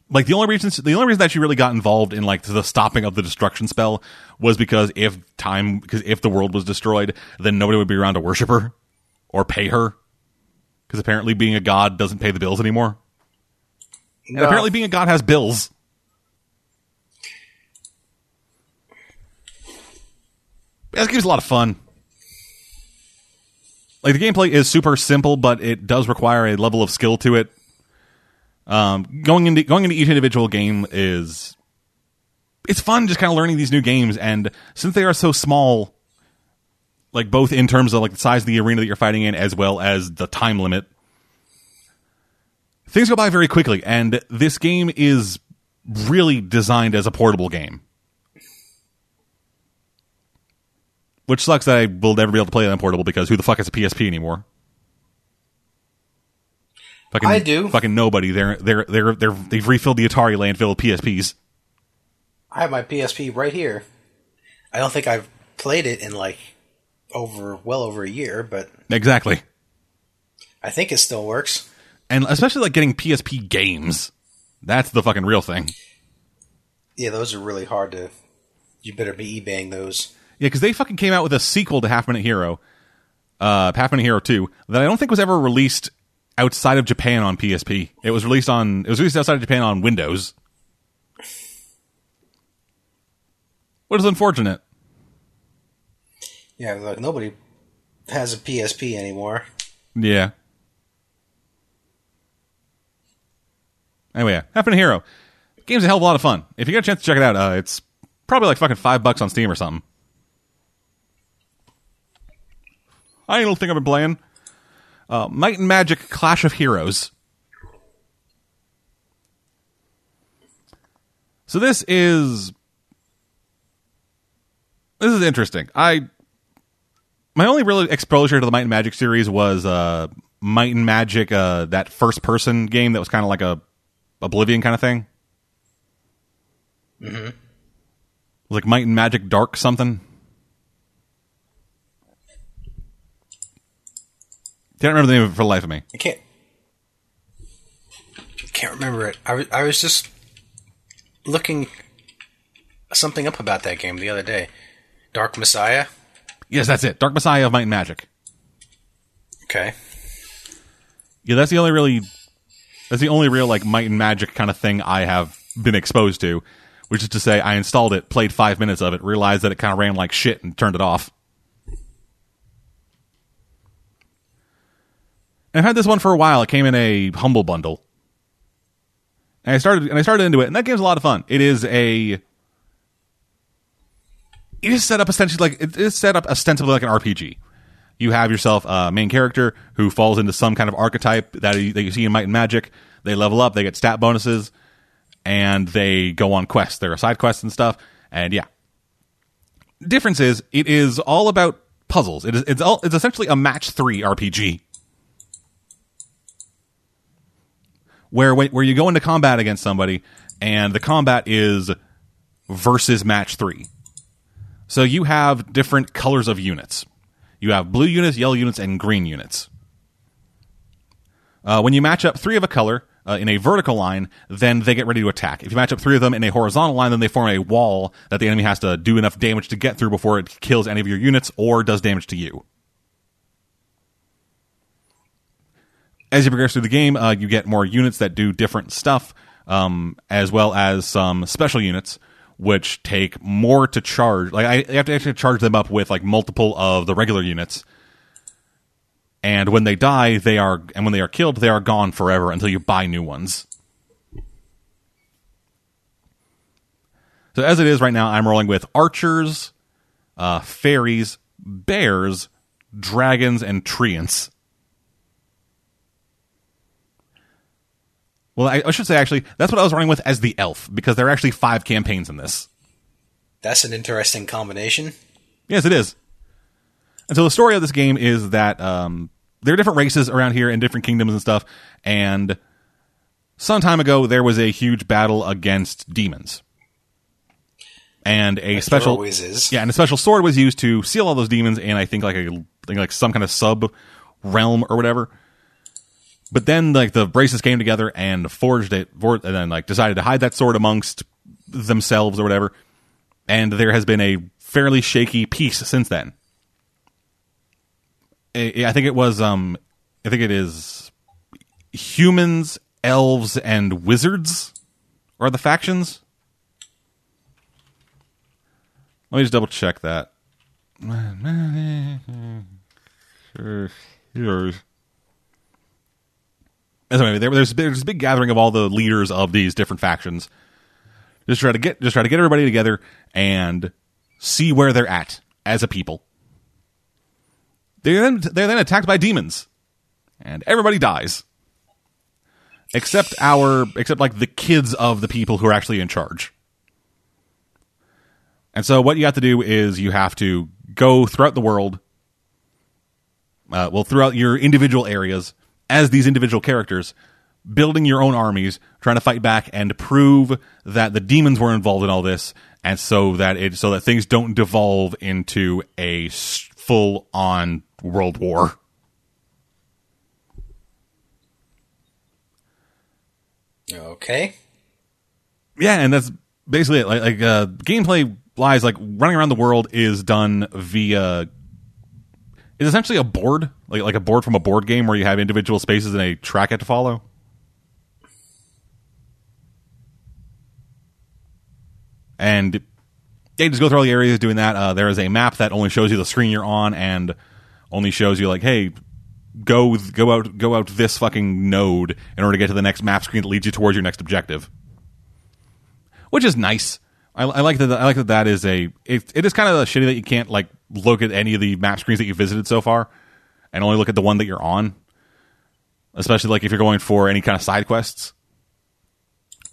Like the only reason the only reason that she really got involved in like the stopping of the destruction spell was because if time because if the world was destroyed, then nobody would be around to worship her or pay her. Because apparently being a god doesn't pay the bills anymore. And apparently being a god has bills. This game's a lot of fun. Like the gameplay is super simple, but it does require a level of skill to it. Um, going into going into each individual game is it's fun just kind of learning these new games, and since they are so small, like both in terms of like the size of the arena that you're fighting in, as well as the time limit, things go by very quickly. And this game is really designed as a portable game. Which sucks that I will never be able to play it on portable because who the fuck has a PSP anymore? Fucking, I do. Fucking nobody. They're they're they're they're they've refilled the Atari landfill with PSPs. I have my PSP right here. I don't think I've played it in like over well over a year, but Exactly. I think it still works. And especially like getting PSP games. That's the fucking real thing. Yeah, those are really hard to. You better be eBaying those. Yeah, because they fucking came out with a sequel to Half Minute Hero, uh, Half Minute Hero Two, that I don't think was ever released outside of Japan on PSP. It was released on it was released outside of Japan on Windows. What is unfortunate. Yeah, like nobody has a PSP anymore. Yeah. Anyway, yeah, Half Minute Hero. Game's a hell of a lot of fun. If you get a chance to check it out, uh, it's probably like fucking five bucks on Steam or something. I don't think I've been playing. Uh, Might and Magic Clash of Heroes. So this is this is interesting. I my only real exposure to the Might and Magic series was uh, Might and Magic, uh, that first person game that was kind of like a Oblivion kind of thing. Mm-hmm. Like Might and Magic Dark something. Can't remember the name of it for the life of me. I can't. Can't remember it. I was, I was just looking something up about that game the other day. Dark Messiah. Yes, that's it. Dark Messiah of Might and Magic. Okay. Yeah, that's the only really that's the only real like Might and Magic kind of thing I have been exposed to. Which is to say, I installed it, played five minutes of it, realized that it kind of ran like shit, and turned it off. I've had this one for a while. It came in a humble bundle, and I started and I started into it, and that game's a lot of fun. It is a it is set up essentially like it is set up ostensibly like an RPG. You have yourself a main character who falls into some kind of archetype that you, that you see in Might and Magic. They level up, they get stat bonuses, and they go on quests. There are side quests and stuff, and yeah. Difference is it is all about puzzles. It is it's all it's essentially a match three RPG. Where where you go into combat against somebody, and the combat is versus match three. So you have different colors of units. You have blue units, yellow units, and green units. Uh, when you match up three of a color uh, in a vertical line, then they get ready to attack. If you match up three of them in a horizontal line, then they form a wall that the enemy has to do enough damage to get through before it kills any of your units or does damage to you. As you progress through the game, uh, you get more units that do different stuff, um, as well as some special units which take more to charge. Like I have to actually charge them up with like multiple of the regular units, And when they die, they are and when they are killed, they are gone forever until you buy new ones. So as it is right now, I'm rolling with archers, uh, fairies, bears, dragons, and treants. Well, I, I, should say actually that's what I was running with as the elf because there are actually five campaigns in this. That's an interesting combination. Yes, it is. And so the story of this game is that um, there are different races around here in different kingdoms and stuff. And some time ago, there was a huge battle against demons. And a Like special, always is. yeah, and a special sword was used to seal all those demons And I think like a like some kind of sub realm or whatever. But then like the races came together and forged it, and then like decided to hide that sword amongst themselves or whatever. And there has been a fairly shaky peace since then. I I think it was um I think it is humans, elves, and wizards are the factions. Let me just double check that. Sure. Yours. So anyway, there, there's there's a big gathering of all the leaders of these different factions. Just try to get just try to get everybody together and see where they're at as a people. They're then they're then attacked by demons, and everybody dies, except our except like the kids of the people who are actually in charge. And so what you have to do is you have to go throughout the world, uh, well, throughout your individual areas as these individual characters, building your own armies, trying to fight back and prove that the demons were involved in all this, and so that it so that things don't devolve into a full on world war. Okay. Yeah, and that's basically it. Like, like uh, gameplay lies like running around the world is done via. is essentially a board, like like a board from a board game where you have individual spaces and a track it to follow. And you just go through all the areas doing that. Uh, there is a map that only shows you the screen you're on and only shows you like, hey, go go out go out this fucking node in order to get to the next map screen that leads you towards your next objective which is nice. I, I like that. I like that. That is a. It, it is kind of shitty that you can't like look at any of the map screens that you visited so far, and only look at the one that you're on. Especially like if you're going for any kind of side quests.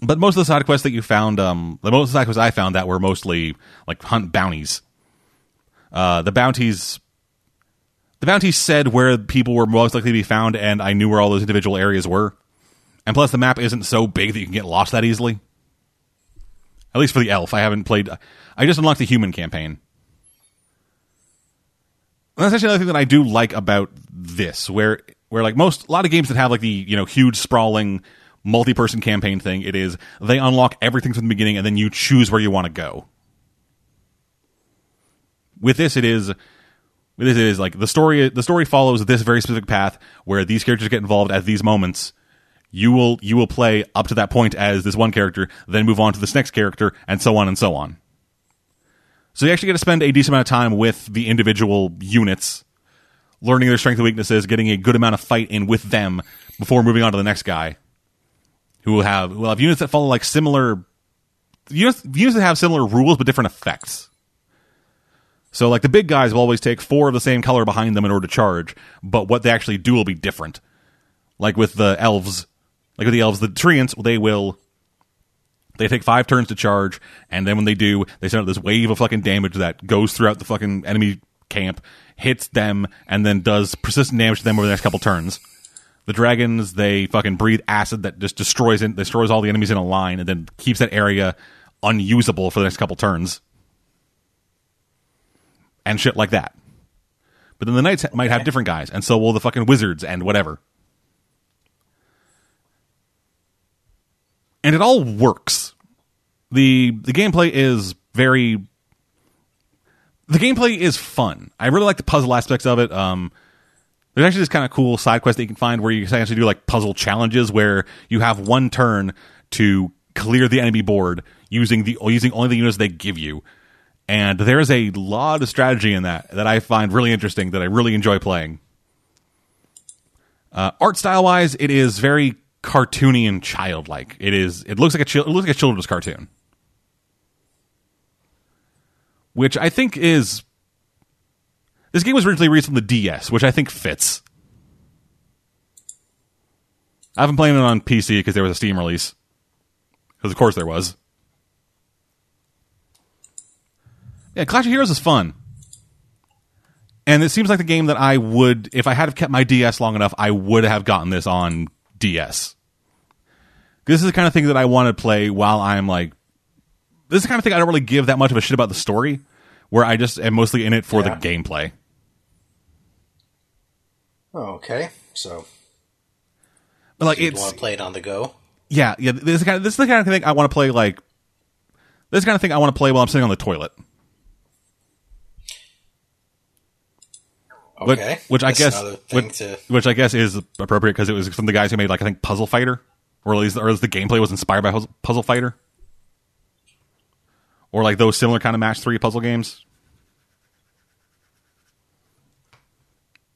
But most of the side quests that you found, um, the most of the side quests I found that were mostly like hunt bounties. Uh, the bounties, the bounties said where people were most likely to be found, and I knew where all those individual areas were. And plus, the map isn't so big that you can get lost that easily. At least for the elf, I haven't played. I just unlocked the human campaign. And that's actually another thing that I do like about this, where where like most a lot of games that have like the you know huge sprawling multi-person campaign thing, it is they unlock everything from the beginning and then you choose where you want to go. With this, it is with this it is like the story the story follows this very specific path where these characters get involved at these moments you will you will play up to that point as this one character, then move on to this next character, and so on and so on. So you actually get to spend a decent amount of time with the individual units, learning their strengths and weaknesses, getting a good amount of fight in with them before moving on to the next guy, who will have will have units that follow like similar units, units that have similar rules but different effects. So like the big guys will always take four of the same color behind them in order to charge, but what they actually do will be different. Like with the elves, like with the elves, the treants, they will they take five turns to charge, and then when they do, they send out this wave of fucking damage that goes throughout the fucking enemy camp, hits them, and then does persistent damage to them over the next couple turns. The dragons, they fucking breathe acid that just destroys it, destroys all the enemies in a line, and then keeps that area unusable for the next couple turns. And shit like that. But then the knights might have different guys, and so will the fucking wizards and whatever. and it all works. The The gameplay is very. The gameplay is fun. I really like the puzzle aspects of it. Um, there's actually this kind of cool side quest that you can find where you can actually do like puzzle challenges where you have one turn to clear the enemy board using the using only the units they give you. And there's a lot of strategy in that that I find really interesting that I really enjoy playing. Uh, art style wise, it is very cartoony and childlike. It is. It looks like a it looks like a children's cartoon, which I think is. This game was originally released on the DS, which I think fits. I've been playing it on PC because there was a Steam release. Because of course there was. Yeah, Clash of Heroes is fun. And it seems like the game that I would, if I had have kept my DS long enough, I would have gotten this on DS. This is the kind of thing that I want to play while I'm like, this is the kind of thing I don't really give that much of a shit about the story, where I just am mostly in it for Yeah. the gameplay. Oh, okay. So But like you it's want to play it on the go? yeah, yeah. This is the kind of, this is the kind of thing I want to play. Like this kind of thing I want to play while I'm sitting on the toilet. Okay. which I guess, which, to which I guess is appropriate because it was from the guys who made like I think Puzzle Fighter, or at least or at least the gameplay was inspired by Puzzle Fighter, or like those similar kind of match three puzzle games.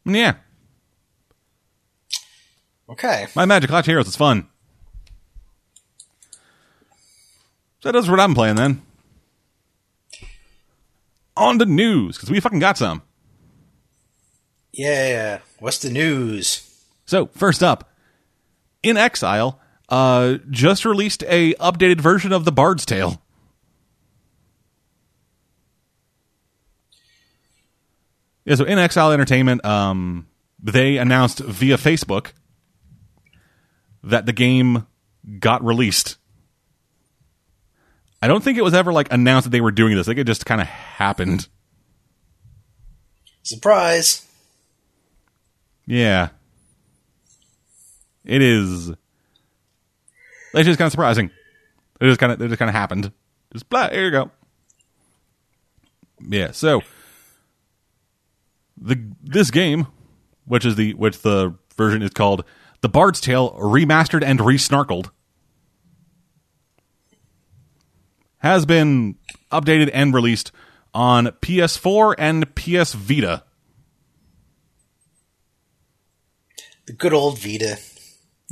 Yeah, okay. my Magic Clash Heroes is fun. So that's what I'm playing then. On the news because we fucking got some. Yeah. What's the news? So first up, inXile uh, just released a updated version of the Bard's Tale. Yeah, so inXile Entertainment, um, they announced via Facebook that the game got released. I don't think it was ever like announced that they were doing this. I think it just kind of happened. Surprise. Yeah. It is. It's just kind of surprising. It just kind of it just kind of happened. Just blah. Here you go. Yeah. So the this game, which is the which the version is called the Bard's Tale remastered and resnarkled, has been updated and released on PS4 and PS Vita. The good old Vita.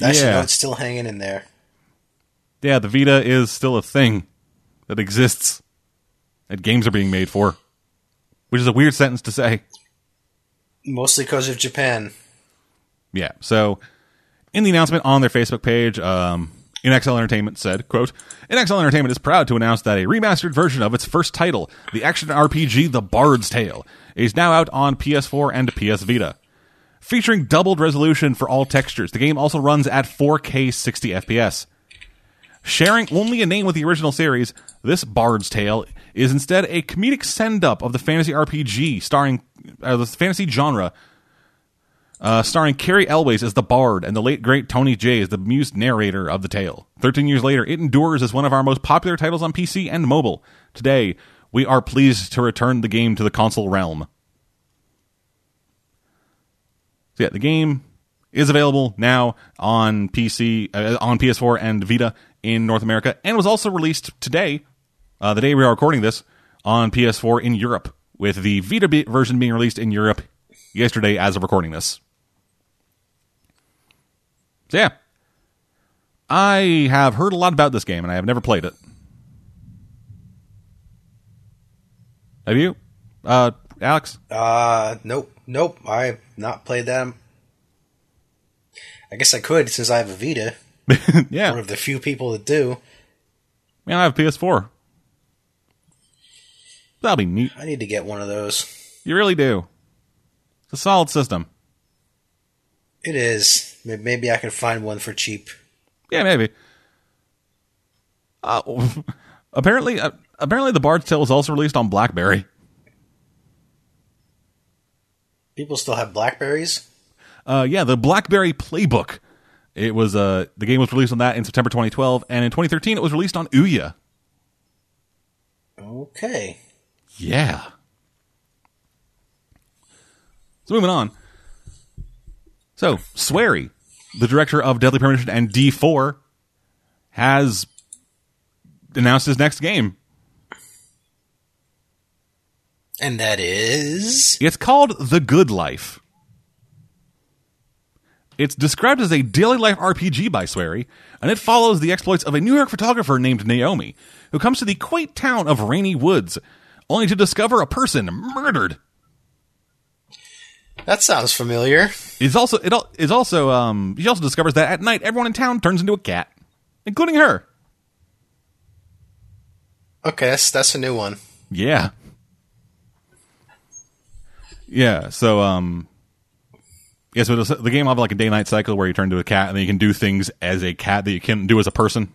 I should know it's still hanging in there. yeah, the Vita is still a thing that exists that games are being made for, which is a weird sentence to say. Mostly because of Japan. Yeah. So, in the announcement on their Facebook page, um, Entertainment said, "quote inXile Entertainment is proud to announce that a remastered version of its first title, the action RPG The Bard's Tale, is now out on PS4 and PS Vita." Featuring doubled resolution for all textures, the game also runs at 4K 60 FPS. Sharing only a name with the original series, this Bard's Tale is instead a comedic send up of the fantasy RPG starring uh, the fantasy genre, uh, starring Cary Elwes as the Bard and the late great Tony Jay as the muse narrator of the tale. Thirteen years later, it endures as one of our most popular titles on PC and mobile. Today, we are pleased to return the game to the console realm. So yeah, the game is available now on PC, uh, on PS4 and Vita in North America, and was also released today, uh, the day we are recording this, on PS4 in Europe, with the Vita be- version being released in Europe yesterday as of recording this. So yeah, I have heard a lot about this game, and I have never played it. Have you, uh, Alex? Uh, nope. Nope. I've not played that. I guess I could since I have a Vita. yeah, One of the few people that do. man, I have a PS4. That'll be neat. I need to get one of those. You really do. It's a solid system. It is. Maybe I can find one for cheap. Yeah, maybe. Uh, apparently, uh, apparently, the Bard's Tale was also released on BlackBerry. People still have Blackberries. Uh, yeah, the BlackBerry Playbook. It was uh, the game was released on that in September 2012, and in 2013 it was released on Ouya. Okay. Yeah. So moving on. So Swery, the director of Deadly Premonition and D4, has announced his next game. And that is. It's called The Good Life. It's described as a daily life RPG by Swery, and it follows the exploits of a New York photographer named Naomi, who comes to the quaint town of Rainy Woods, only to discover a person murdered. That sounds familiar. It's also it is also um she also discovers that at night everyone in town turns into a cat, including her. Okay, that's that's a new one. Yeah. Yeah, so um yeah, so the, the game will have like a day night cycle where you turn into a cat and then you can do things as a cat that you can't do as a person.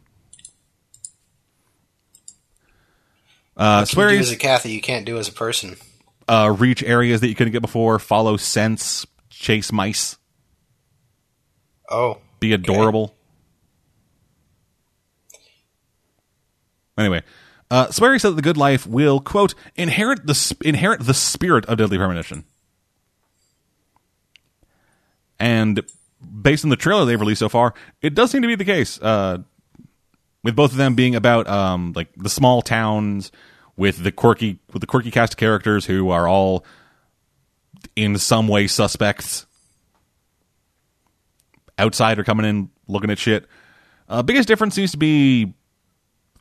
Uh do as a cat that you can't do as a person. uh reach areas that you couldn't get before, follow scents, chase mice, Oh, be adorable. Anyway, uh, Swery said that the good life will quote inherit the sp- inherit the spirit of deadly premonition. And based on the trailer they've released so far, it does seem to be the case. Uh, with both of them being about um, like the small towns with the quirky with the quirky cast of characters who are all in some way suspects. Outsider coming in looking at shit. Uh, biggest difference seems to be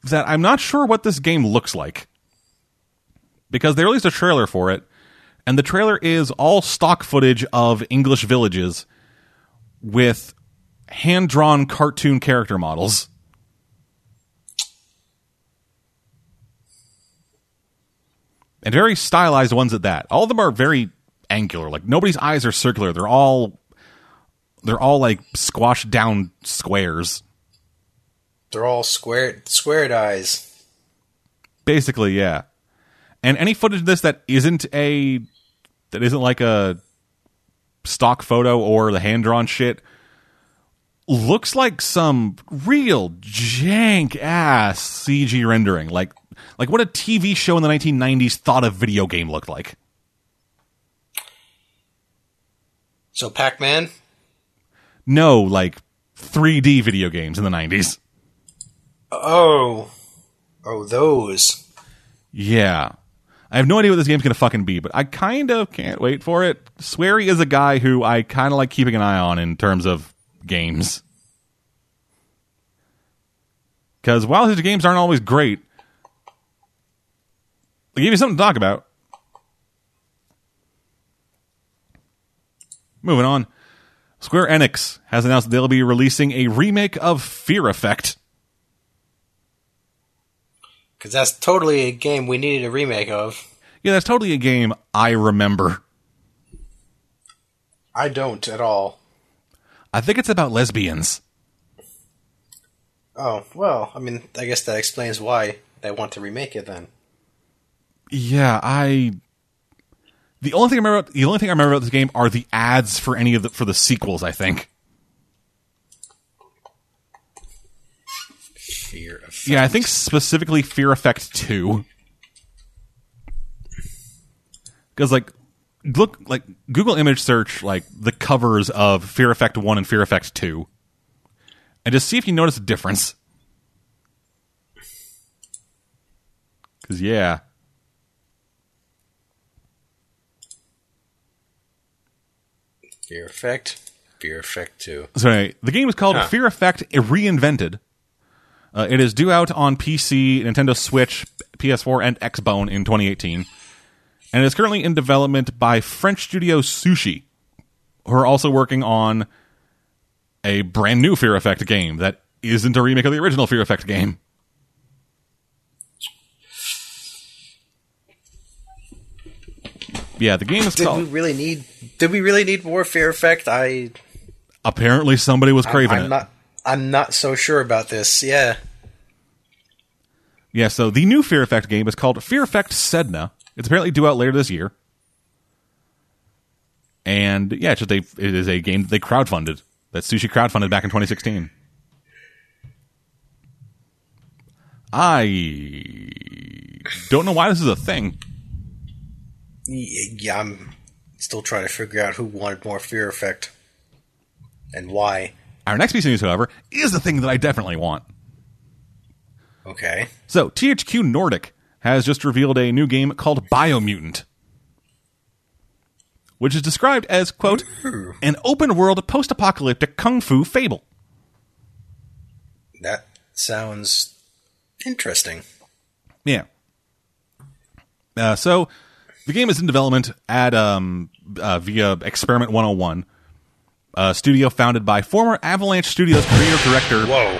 that I'm not sure what this game looks like because they released a trailer for it, and the trailer is all stock footage of English villages with hand drawn cartoon character models. And very stylized ones at that. All of them are very angular. Like nobody's eyes are circular. They're all they're all like squashed down squares. they're all squared squared eyes. Basically, yeah. And any footage of this that isn't a that isn't like a stock photo or the hand drawn shit looks like some real jank ass CG rendering. Like like what a TV show in the 1990s thought a video game looked like. So Pac-Man. No, like 3D video games in the 90s. Oh, oh, those. Yeah. I have no idea what this game's going to fucking be, but I kind of can't wait for it. Swery is a guy who I kind of like keeping an eye on in terms of games. Because while his games aren't always great, they give you something to talk about. Moving on. Square Enix has announced they'll be releasing a remake of Fear Effect. Because that's totally a game we needed a remake of. Yeah, that's totally a game I remember. I don't at all. I think it's about lesbians. Oh, well, I mean, I guess that explains why they want to remake it then. Yeah, I. The only thing I remember, the only thing I remember about this game are the ads for any of the for the sequels. I think. Fear of Yeah, I think specifically Fear Effect Two. Because like, look like Google image search like the covers of Fear Effect One and Fear Effect Two, and just see if you notice a difference. Because yeah, Fear Effect. Fear Effect 2. Sorry, the game is called Huh. Fear Effect Reinvented. Uh, it is due out on PC, Nintendo Switch, PS4, and Xbone in 2018, and is currently in development by French studio Sushee, who are also working on a brand new Fear Effect game that isn't a remake of the original Fear Effect game. Yeah, the game is Did we really need? Did we really need more Fear Effect? I. Apparently, somebody was craving I'm it. not. I'm not so sure about this. Yeah. Yeah, so the new Fear Effect game is called Fear Effect Sedna. It's apparently due out later this year. And yeah, it's just a it is a game that they crowdfunded. That Sushee crowdfunded back in 2016. I don't know why this is a thing. Yeah, I'm still trying to figure out who wanted more Fear Effect and why. Our next piece of news, however, is the thing that I definitely want. Okay. So, THQ Nordic has just revealed a new game called Biomutant. which is described as, quote, an open world post apocalyptic kung fu fable. That sounds interesting. Yeah. Uh, so the game is in development at um, uh, via Experiment 101, a studio founded by former Avalanche Studios creative director. Whoa,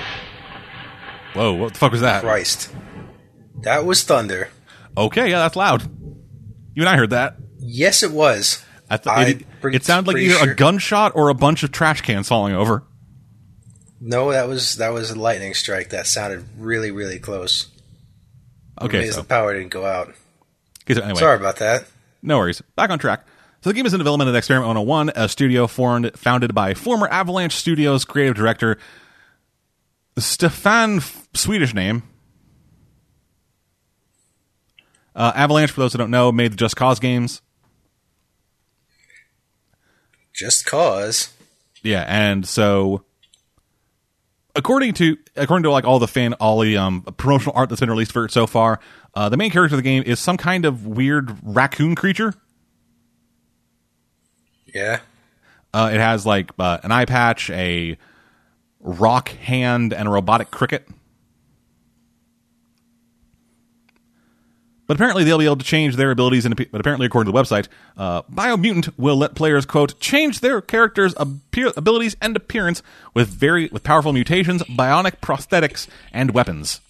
Whoa, what the fuck was that? Christ. That was thunder. Okay, yeah, that's loud. You and I heard that. Yes, it was. I I'm it, it sounded like either sure- a gunshot or a bunch of trash cans falling over. No, that was that was a lightning strike. That sounded really, really close. Okay, so, the power didn't go out. okay, so anyway, Sorry about that. no worries. Back on track. So the game is in development at Experiment 101, a studio formed, founded by former Avalanche Studios creative director Stefan, Swedish name. Uh, Avalanche, for those who don't know, made the Just Cause games. Just cause. Yeah, and so according to according to like all the fan all the um, promotional art that's been released for it so far, uh, the main character of the game is some kind of weird raccoon creature. Yeah. Uh, it has like uh, an eye patch, a rock hand, and a robotic cricket. But apparently they'll be able to change their abilities. And but apparently, according to the website, uh, Biomutant will let players quote change their characters' appear- abilities and appearance with very with powerful mutations, bionic prosthetics, and weapons.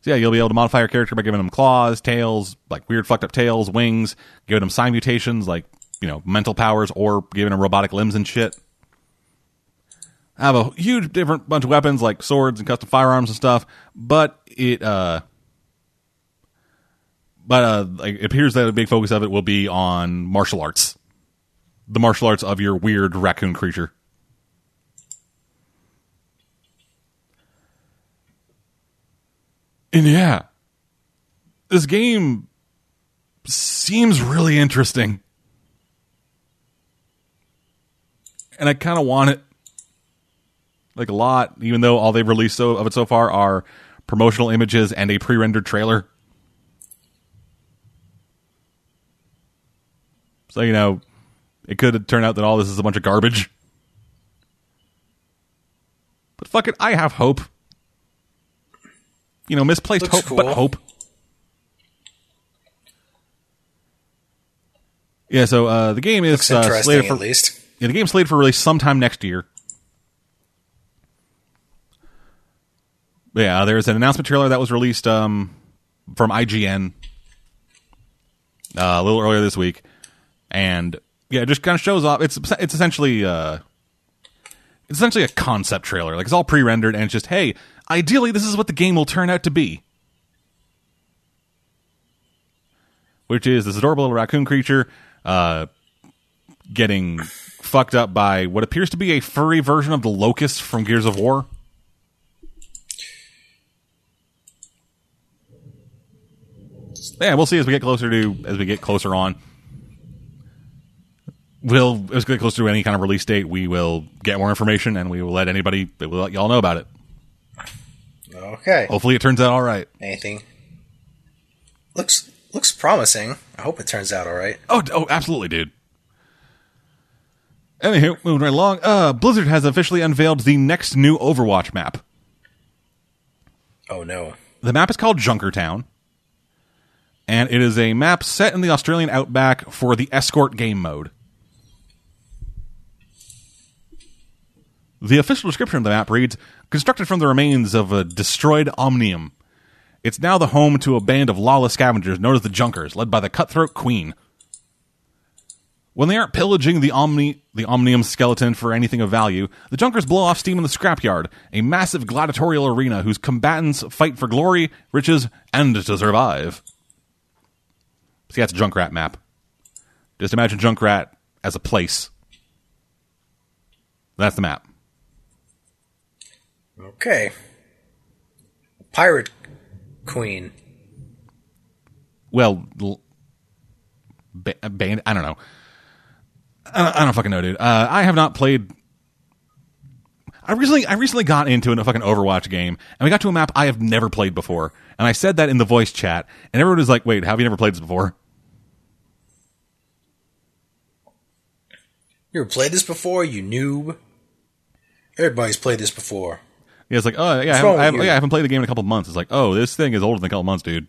So yeah, you'll be able to modify your character by giving them claws, tails, like weird fucked up tails, wings, giving them sign mutations like you know mental powers, or giving them robotic limbs and shit. I have a huge different bunch of weapons like swords and custom firearms and stuff, but it uh but uh it appears that a big focus of it will be on martial arts. The martial arts of your weird raccoon creature. And yeah, this game seems really interesting. And I kind of want it like a lot, even though all they've released so, of it so far are promotional images and a pre-rendered trailer. So you know, it could turn out that all this is a bunch of garbage. But fuck it, I have hope. You know, misplaced Looks hope, but hope. Yeah, so uh, the game is uh, interesting, slated for at least. yeah, the game's slated for release sometime next year. Yeah, there's an announcement trailer that was released um, from IGN uh, a little earlier this week, and yeah, it just kind of shows off. It's it's essentially uh, it's essentially a concept trailer. Like it's all pre-rendered, and it's just hey, ideally this is what the game will turn out to be. Which is this adorable little raccoon creature uh, getting fucked up by what appears to be a furry version of the locust from Gears of War. Yeah, we'll see as we get closer to as we get closer on. We'll as we get closer to any kind of release date, we will get more information and we will let anybody we'll let y'all know about it. Okay. Hopefully, it turns out all right. Anything? Looks looks promising. I hope it turns out all right. Oh, oh, absolutely, dude. Anywho, moving right along. Uh, Blizzard has officially unveiled the next new Overwatch map. Oh no. The map is called Junkertown, and it is a map set in the Australian outback for the escort game mode. The official description of the map reads Constructed from the remains of a destroyed Omnium. It's now the home to a band of lawless scavengers known as the Junkers, led by the cutthroat Queen. When they aren't pillaging the Omni the Omnium skeleton for anything of value, the Junkers blow off steam in the scrapyard, a massive gladiatorial arena whose combatants fight for glory, riches, and to survive. See, that's a Junkrat map. Just imagine Junkrat as a place. That's the map. Okay. Pirate Queen. Well, l- ba- band. I don't know. I don't, I don't fucking know, dude. Uh, I have not played. I recently I recently got into a fucking Overwatch game, and we got to a map I have never played before, and I said that in the voice chat, and everyone was like, "Wait, have you never played this before?" You ever played this before, you noob? Everybody's played this before. Yeah, it's like, oh yeah, I haven't, I, haven't, yeah, I haven't played the game in a couple months. It's like, oh, this thing is older than a couple months, dude.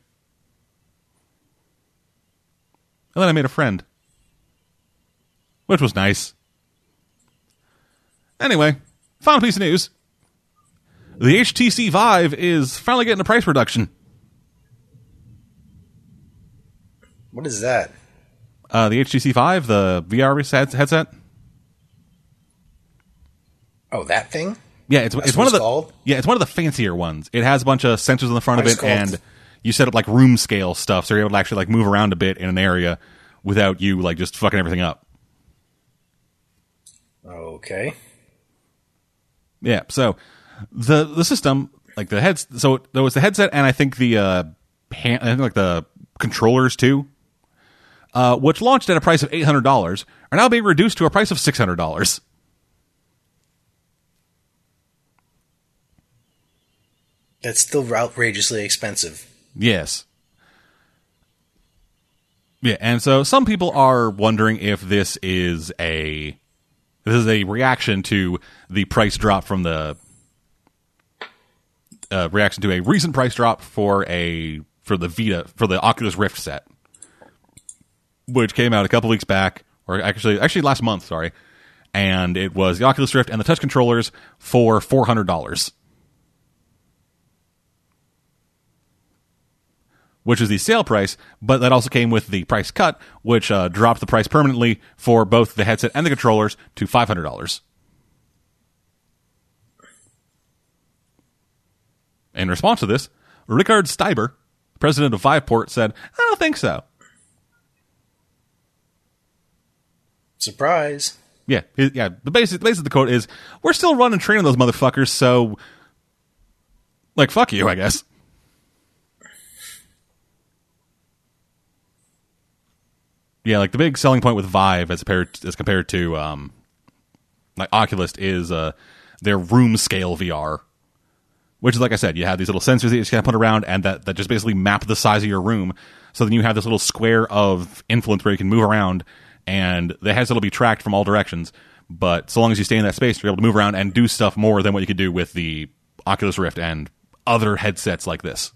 And then I made a friend, which was nice. Anyway, final piece of news: the HTC Vive is finally getting a price reduction. What is that? Uh, the HTC Vive, the VR headset. Oh, that thing? Yeah, it's That's it's one of the called? yeah, it's one of the fancier ones. It has a bunch of sensors on the front of it, is it called? and you set up like room scale stuff, so you're able to actually like move around a bit in an area without you like just fucking everything up. Okay. Yeah, so the the system like the heads, so there was the headset, and I think the uh, hand, I think like the controllers too, uh, which launched at a price of eight hundred dollars, are now being reduced to a price of six hundred dollars. That's still outrageously expensive. Yes. Yeah, and so some people are wondering if this is a this is a reaction to the price drop from the uh, reaction to a recent price drop for a for the Vita for the Oculus Rift set, which came out a couple weeks back, or actually actually last month, sorry, and it was the Oculus Rift and the touch controllers for four hundred dollars. Which is the sale price, but that also came with the price cut, which uh, dropped the price permanently for both the headset and the controllers to five hundred dollars. In response to this, Rikard Steiber, president of Viveport, said, "I don't think so." Surprise. Yeah, yeah. The basic, the basic of the quote is, "We're still running training those motherfuckers, so like fuck you, I guess." Yeah, like the big selling point with Vive as compared as compared to um, like Oculus is uh, their room scale VR, which is like I said, you have these little sensors that you kind put around, and that that just basically map the size of your room. So then you have this little square of influence where you can move around, and the headset will be tracked from all directions. But so long as you stay in that space, you're able to move around and do stuff more than what you could do with the Oculus Rift and other headsets like this.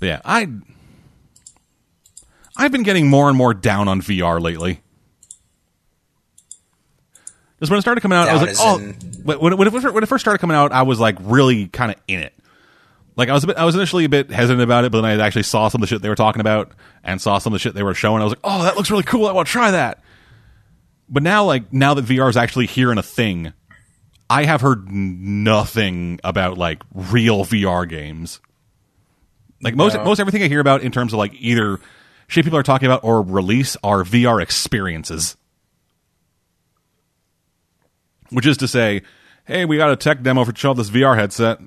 Yeah, I I've been getting more and more down on VR lately. Because when it started coming out, I was like, oh, in- when, when, it, when it first started coming out, I was like really kind of in it. Like I was a bit, I was initially a bit hesitant about it, but then I actually saw some of the shit they were talking about and saw some of the shit they were showing. I was like, oh, that looks really cool. I want to try that. But now, like now that VR is actually here and a thing, I have heard nothing about like real VR games. Like most No. most everything I hear about in terms of like either shit people are talking about or release are VR experiences. Which is to say, hey, we got a tech demo for show this VR headset.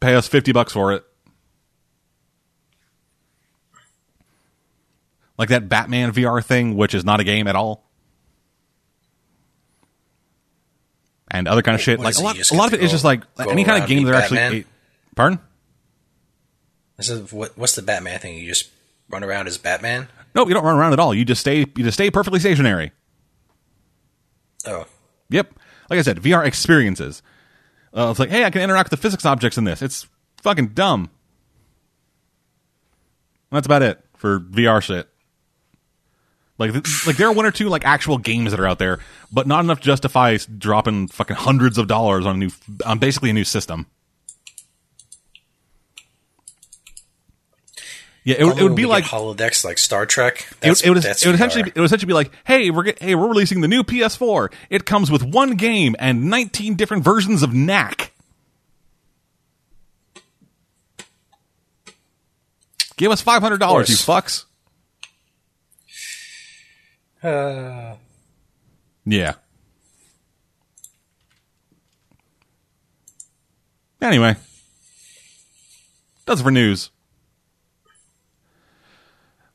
Pay us fifty bucks for it. Like that Batman VR thing, which is not a game at all. And other kind of shit. what Like a lot, a lot of it is just like any kind of game they're actually. Pardon? This is what, what's the Batman thing? You just run around as Batman? No, you don't run around at all. You just stay. You just stay perfectly stationary. Oh, Yep. Like I said, VR experiences. Uh, it's like, hey, I can interact with the physics objects in this. It's fucking dumb. That's about it for VR shit. Like, like there are one or two like actual games that are out there, but not enough to justify dropping fucking hundreds of dollars on a new, on basically a new system. Yeah, it, would- it would be like holodecks, like Star Trek. it, That's, it would, that's it would essentially be, it would essentially be like, hey, we're get, hey, we're releasing the new PS4. It comes with one game and 19 different versions of Knack. Give us five hundred dollars, you fucks. Uh, Yeah. Anyway, that's it for news.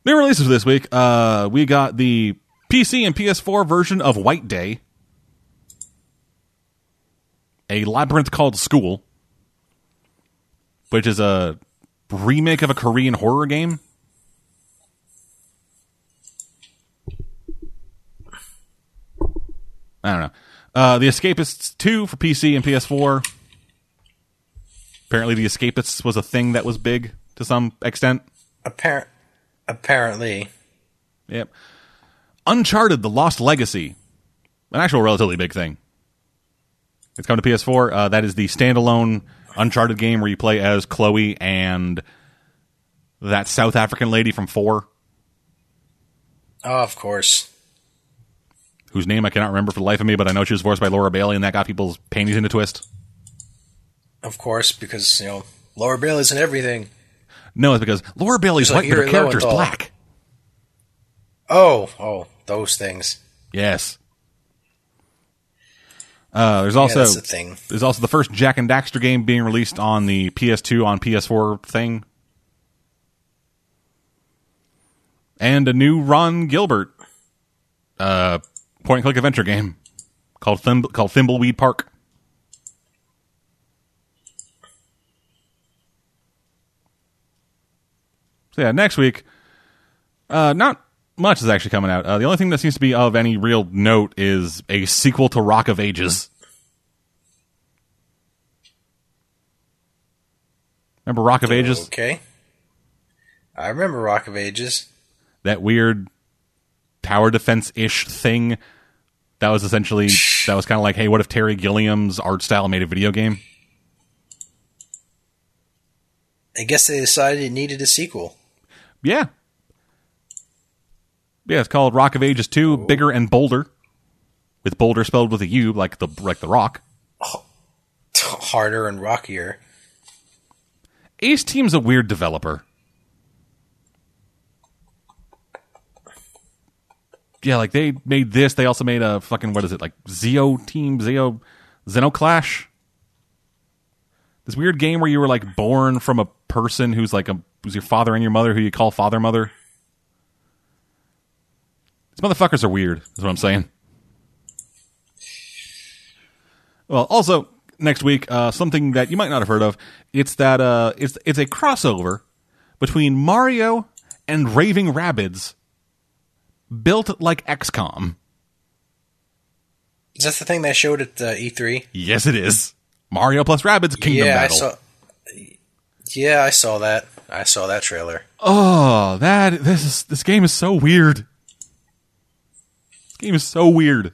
New releases this week. Uh, we got the PC and PS4 version of White Day, a labyrinth called School, which is a remake of a Korean horror game. I don't know. Uh, the Escapists 2 for PC and PS4. Apparently, The Escapists was a thing that was big to some extent. Appar- apparently. Yep. Uncharted: The Lost Legacy, an actual relatively big thing. It's coming to PS4. Uh, that is the standalone Uncharted game where you play as Chloe and that South African lady from Four, Oh, of course. whose name I cannot remember for the life of me, but I know she was voiced by Laura Bailey, and that got people's panties in a twist. Of course, because, you know, Laura Bailey's in everything. No, it's because Laura Bailey's like white, but her character's Lowenthal. black. Oh, oh, those things. Yes. Uh, there's also yeah, the. There's also the first Jak and Daxter game being released on the PS2 on PS4 thing. And a new Ron Gilbert uh, point and click adventure game called Thimb- called Thimbleweed Park. So yeah, next week uh, not much is actually coming out. Uh, the only thing that seems to be of any real note is a sequel to Rock of Ages. Remember Rock of Ages? Okay. I remember Rock of Ages. That weird tower defense ish thing. That was essentially that was kind of like, hey, what if Terry Gilliam's art style made a video game? I guess they decided it needed a sequel. Yeah. Yeah, it's called Rock of Ages 2, bigger and bolder. With boulder spelled with a U, like the like the rock. Oh, harder and rockier. Ace Team's a weird developer. Yeah, like they made this. They also made a fucking what is it like Zeo Team Zeo Zeno Clash. This weird game where you were like born from a person who's like a who's your father and your mother who you call father mother. These motherfuckers are weird. Is what I'm saying. Well, also next week, uh, something that you might not have heard of. It's that uh, it's it's a crossover between Mario and Raving Rabbids, built like XCOM. Is that the thing they showed at uh, E3? Yes, it is. Mario plus Rabbids Kingdom yeah, Battle. I saw. Yeah, I saw that. I saw that trailer. Oh, that this is this game is so weird. This game is so weird.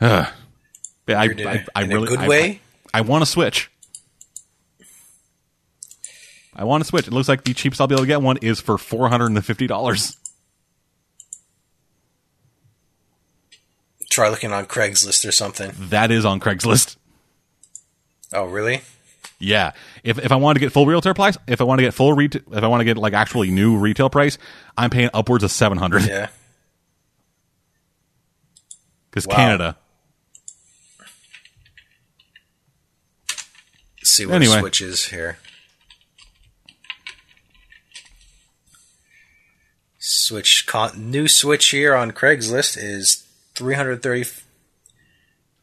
Ugh. Yeah, I, Weird in a- I, I really good I- way? I, I want to switch. I want to switch. It looks like the cheapest I'll be able to get one is for four hundred and fifty dollars. Try looking on Craigslist or something. That is on Craigslist. Oh, really? Yeah. If if I want to get full retail price, if I want to get full retail, if I want to get like actually new retail price, I'm paying upwards of seven hundred. Yeah. Because Wow. Canada. Let's see what Anyway. Switch is here. Switch con- new Switch here on Craigslist is 330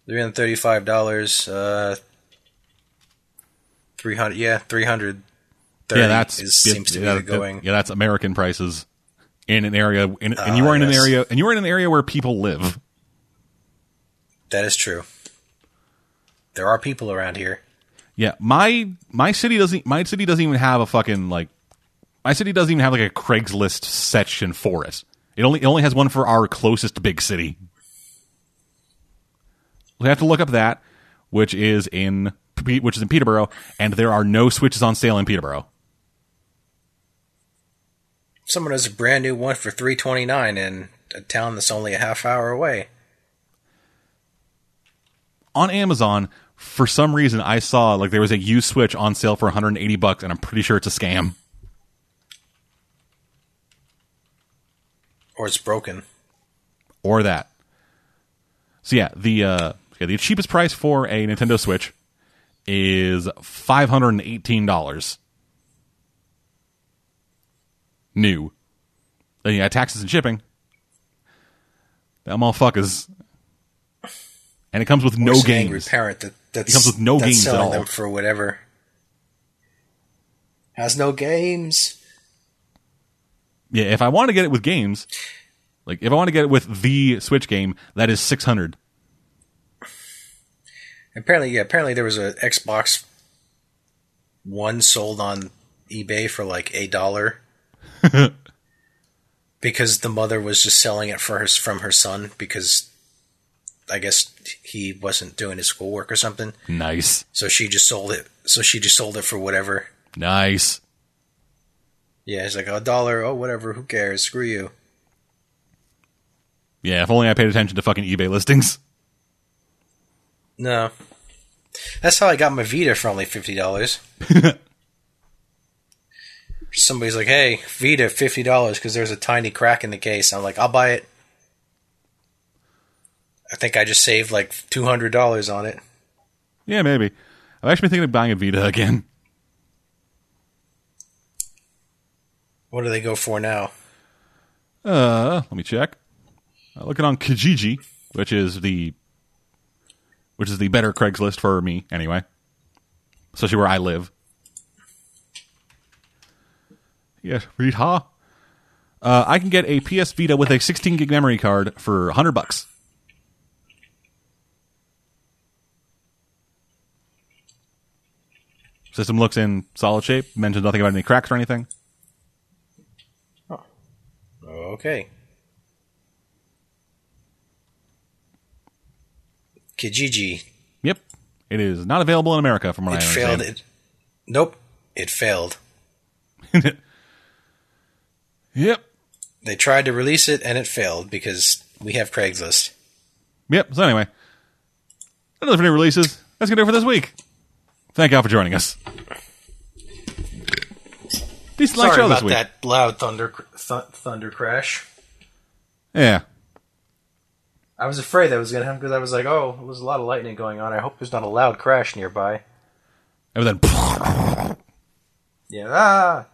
$335 uh 300 yeah 300 Yeah, that's is, yeah, seems to yeah, be going Yeah, that's American prices in an area, in, and you uh, are in an area, and you are in an area where people live. that is true there are people around here Yeah, my my city doesn't. My city doesn't even have a fucking like. My city doesn't even have like a Craigslist section for it. It only it only has one for our closest big city. We have to look up that, which is in which is in Peterborough, and there are no switches on sale in Peterborough. someone has a brand new one for 329 in a town that's only a half hour away on Amazon, for some reason, I saw like there was a used Switch on sale for 180 bucks, and I'm pretty sure it's a scam. or it's broken or that. So yeah, the uh, yeah, the cheapest price for a Nintendo Switch is five hundred and eighteen dollars. new. Then you taxes and shipping. That motherfuckers. And it comes with no an angry games. parent that that's, comes with no games at selling all. them for whatever. Has no games. Yeah, if I want to get it with games, like if I want to get it with the Switch game, that is six hundred. Apparently, yeah. Apparently, there was a Xbox One sold on eBay for like a dollar because the mother was just selling it for her from her son because I guess he wasn't doing his schoolwork or something. Nice, So she just sold it. So she just sold it for whatever. nice. Yeah, it's like a dollar. Oh, whatever. Who cares? Screw you. Yeah, if only I paid attention to fucking eBay listings. No. That's how I got my Vita for only fifty dollars. Somebody's like, "Hey, Vita, fifty dollars because there's a tiny crack in the case." I'm like, "I'll buy it." I think I just saved like two hundred dollars on it. Yeah, maybe. I've actually been thinking of buying a Vita again. What do they go for now? Uh, let me check. Uh, looking on Kijiji, which is the which is the better Craigslist for me anyway, especially where I live. Yes, Vita. Uh, I can get a PS Vita with a 16 gig memory card for 100 bucks. System looks in solid shape. Mentions nothing about any cracks or anything. Oh. Okay. Kijiji. Yep, it is not available in America, from what It I failed. understand. It. Nope. It failed. Yep. They tried to release it and it failed because we have Craigslist. Yep. So anyway, another for new releases. That's gonna do it for this week. Thank y'all for joining us. Decent light Sorry show this about week. that loud thunder th- thunder crash. Yeah. I was afraid that was going to happen because I was like, "Oh, there's a lot of lightning going on. I hope there's not a loud crash nearby." And then, Yeah. Ah,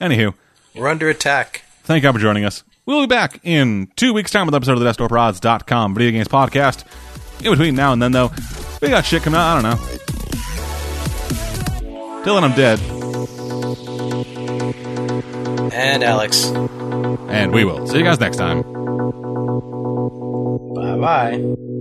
anywho, we're under attack. thank y'all for joining us. We'll be back in two weeks' time with an episode of the DesktopRods.com video games podcast. In between now and then, though, we got shit coming out. I don't know. Till then, I'm dead, And Alex. and we will see you guys next time. Bye.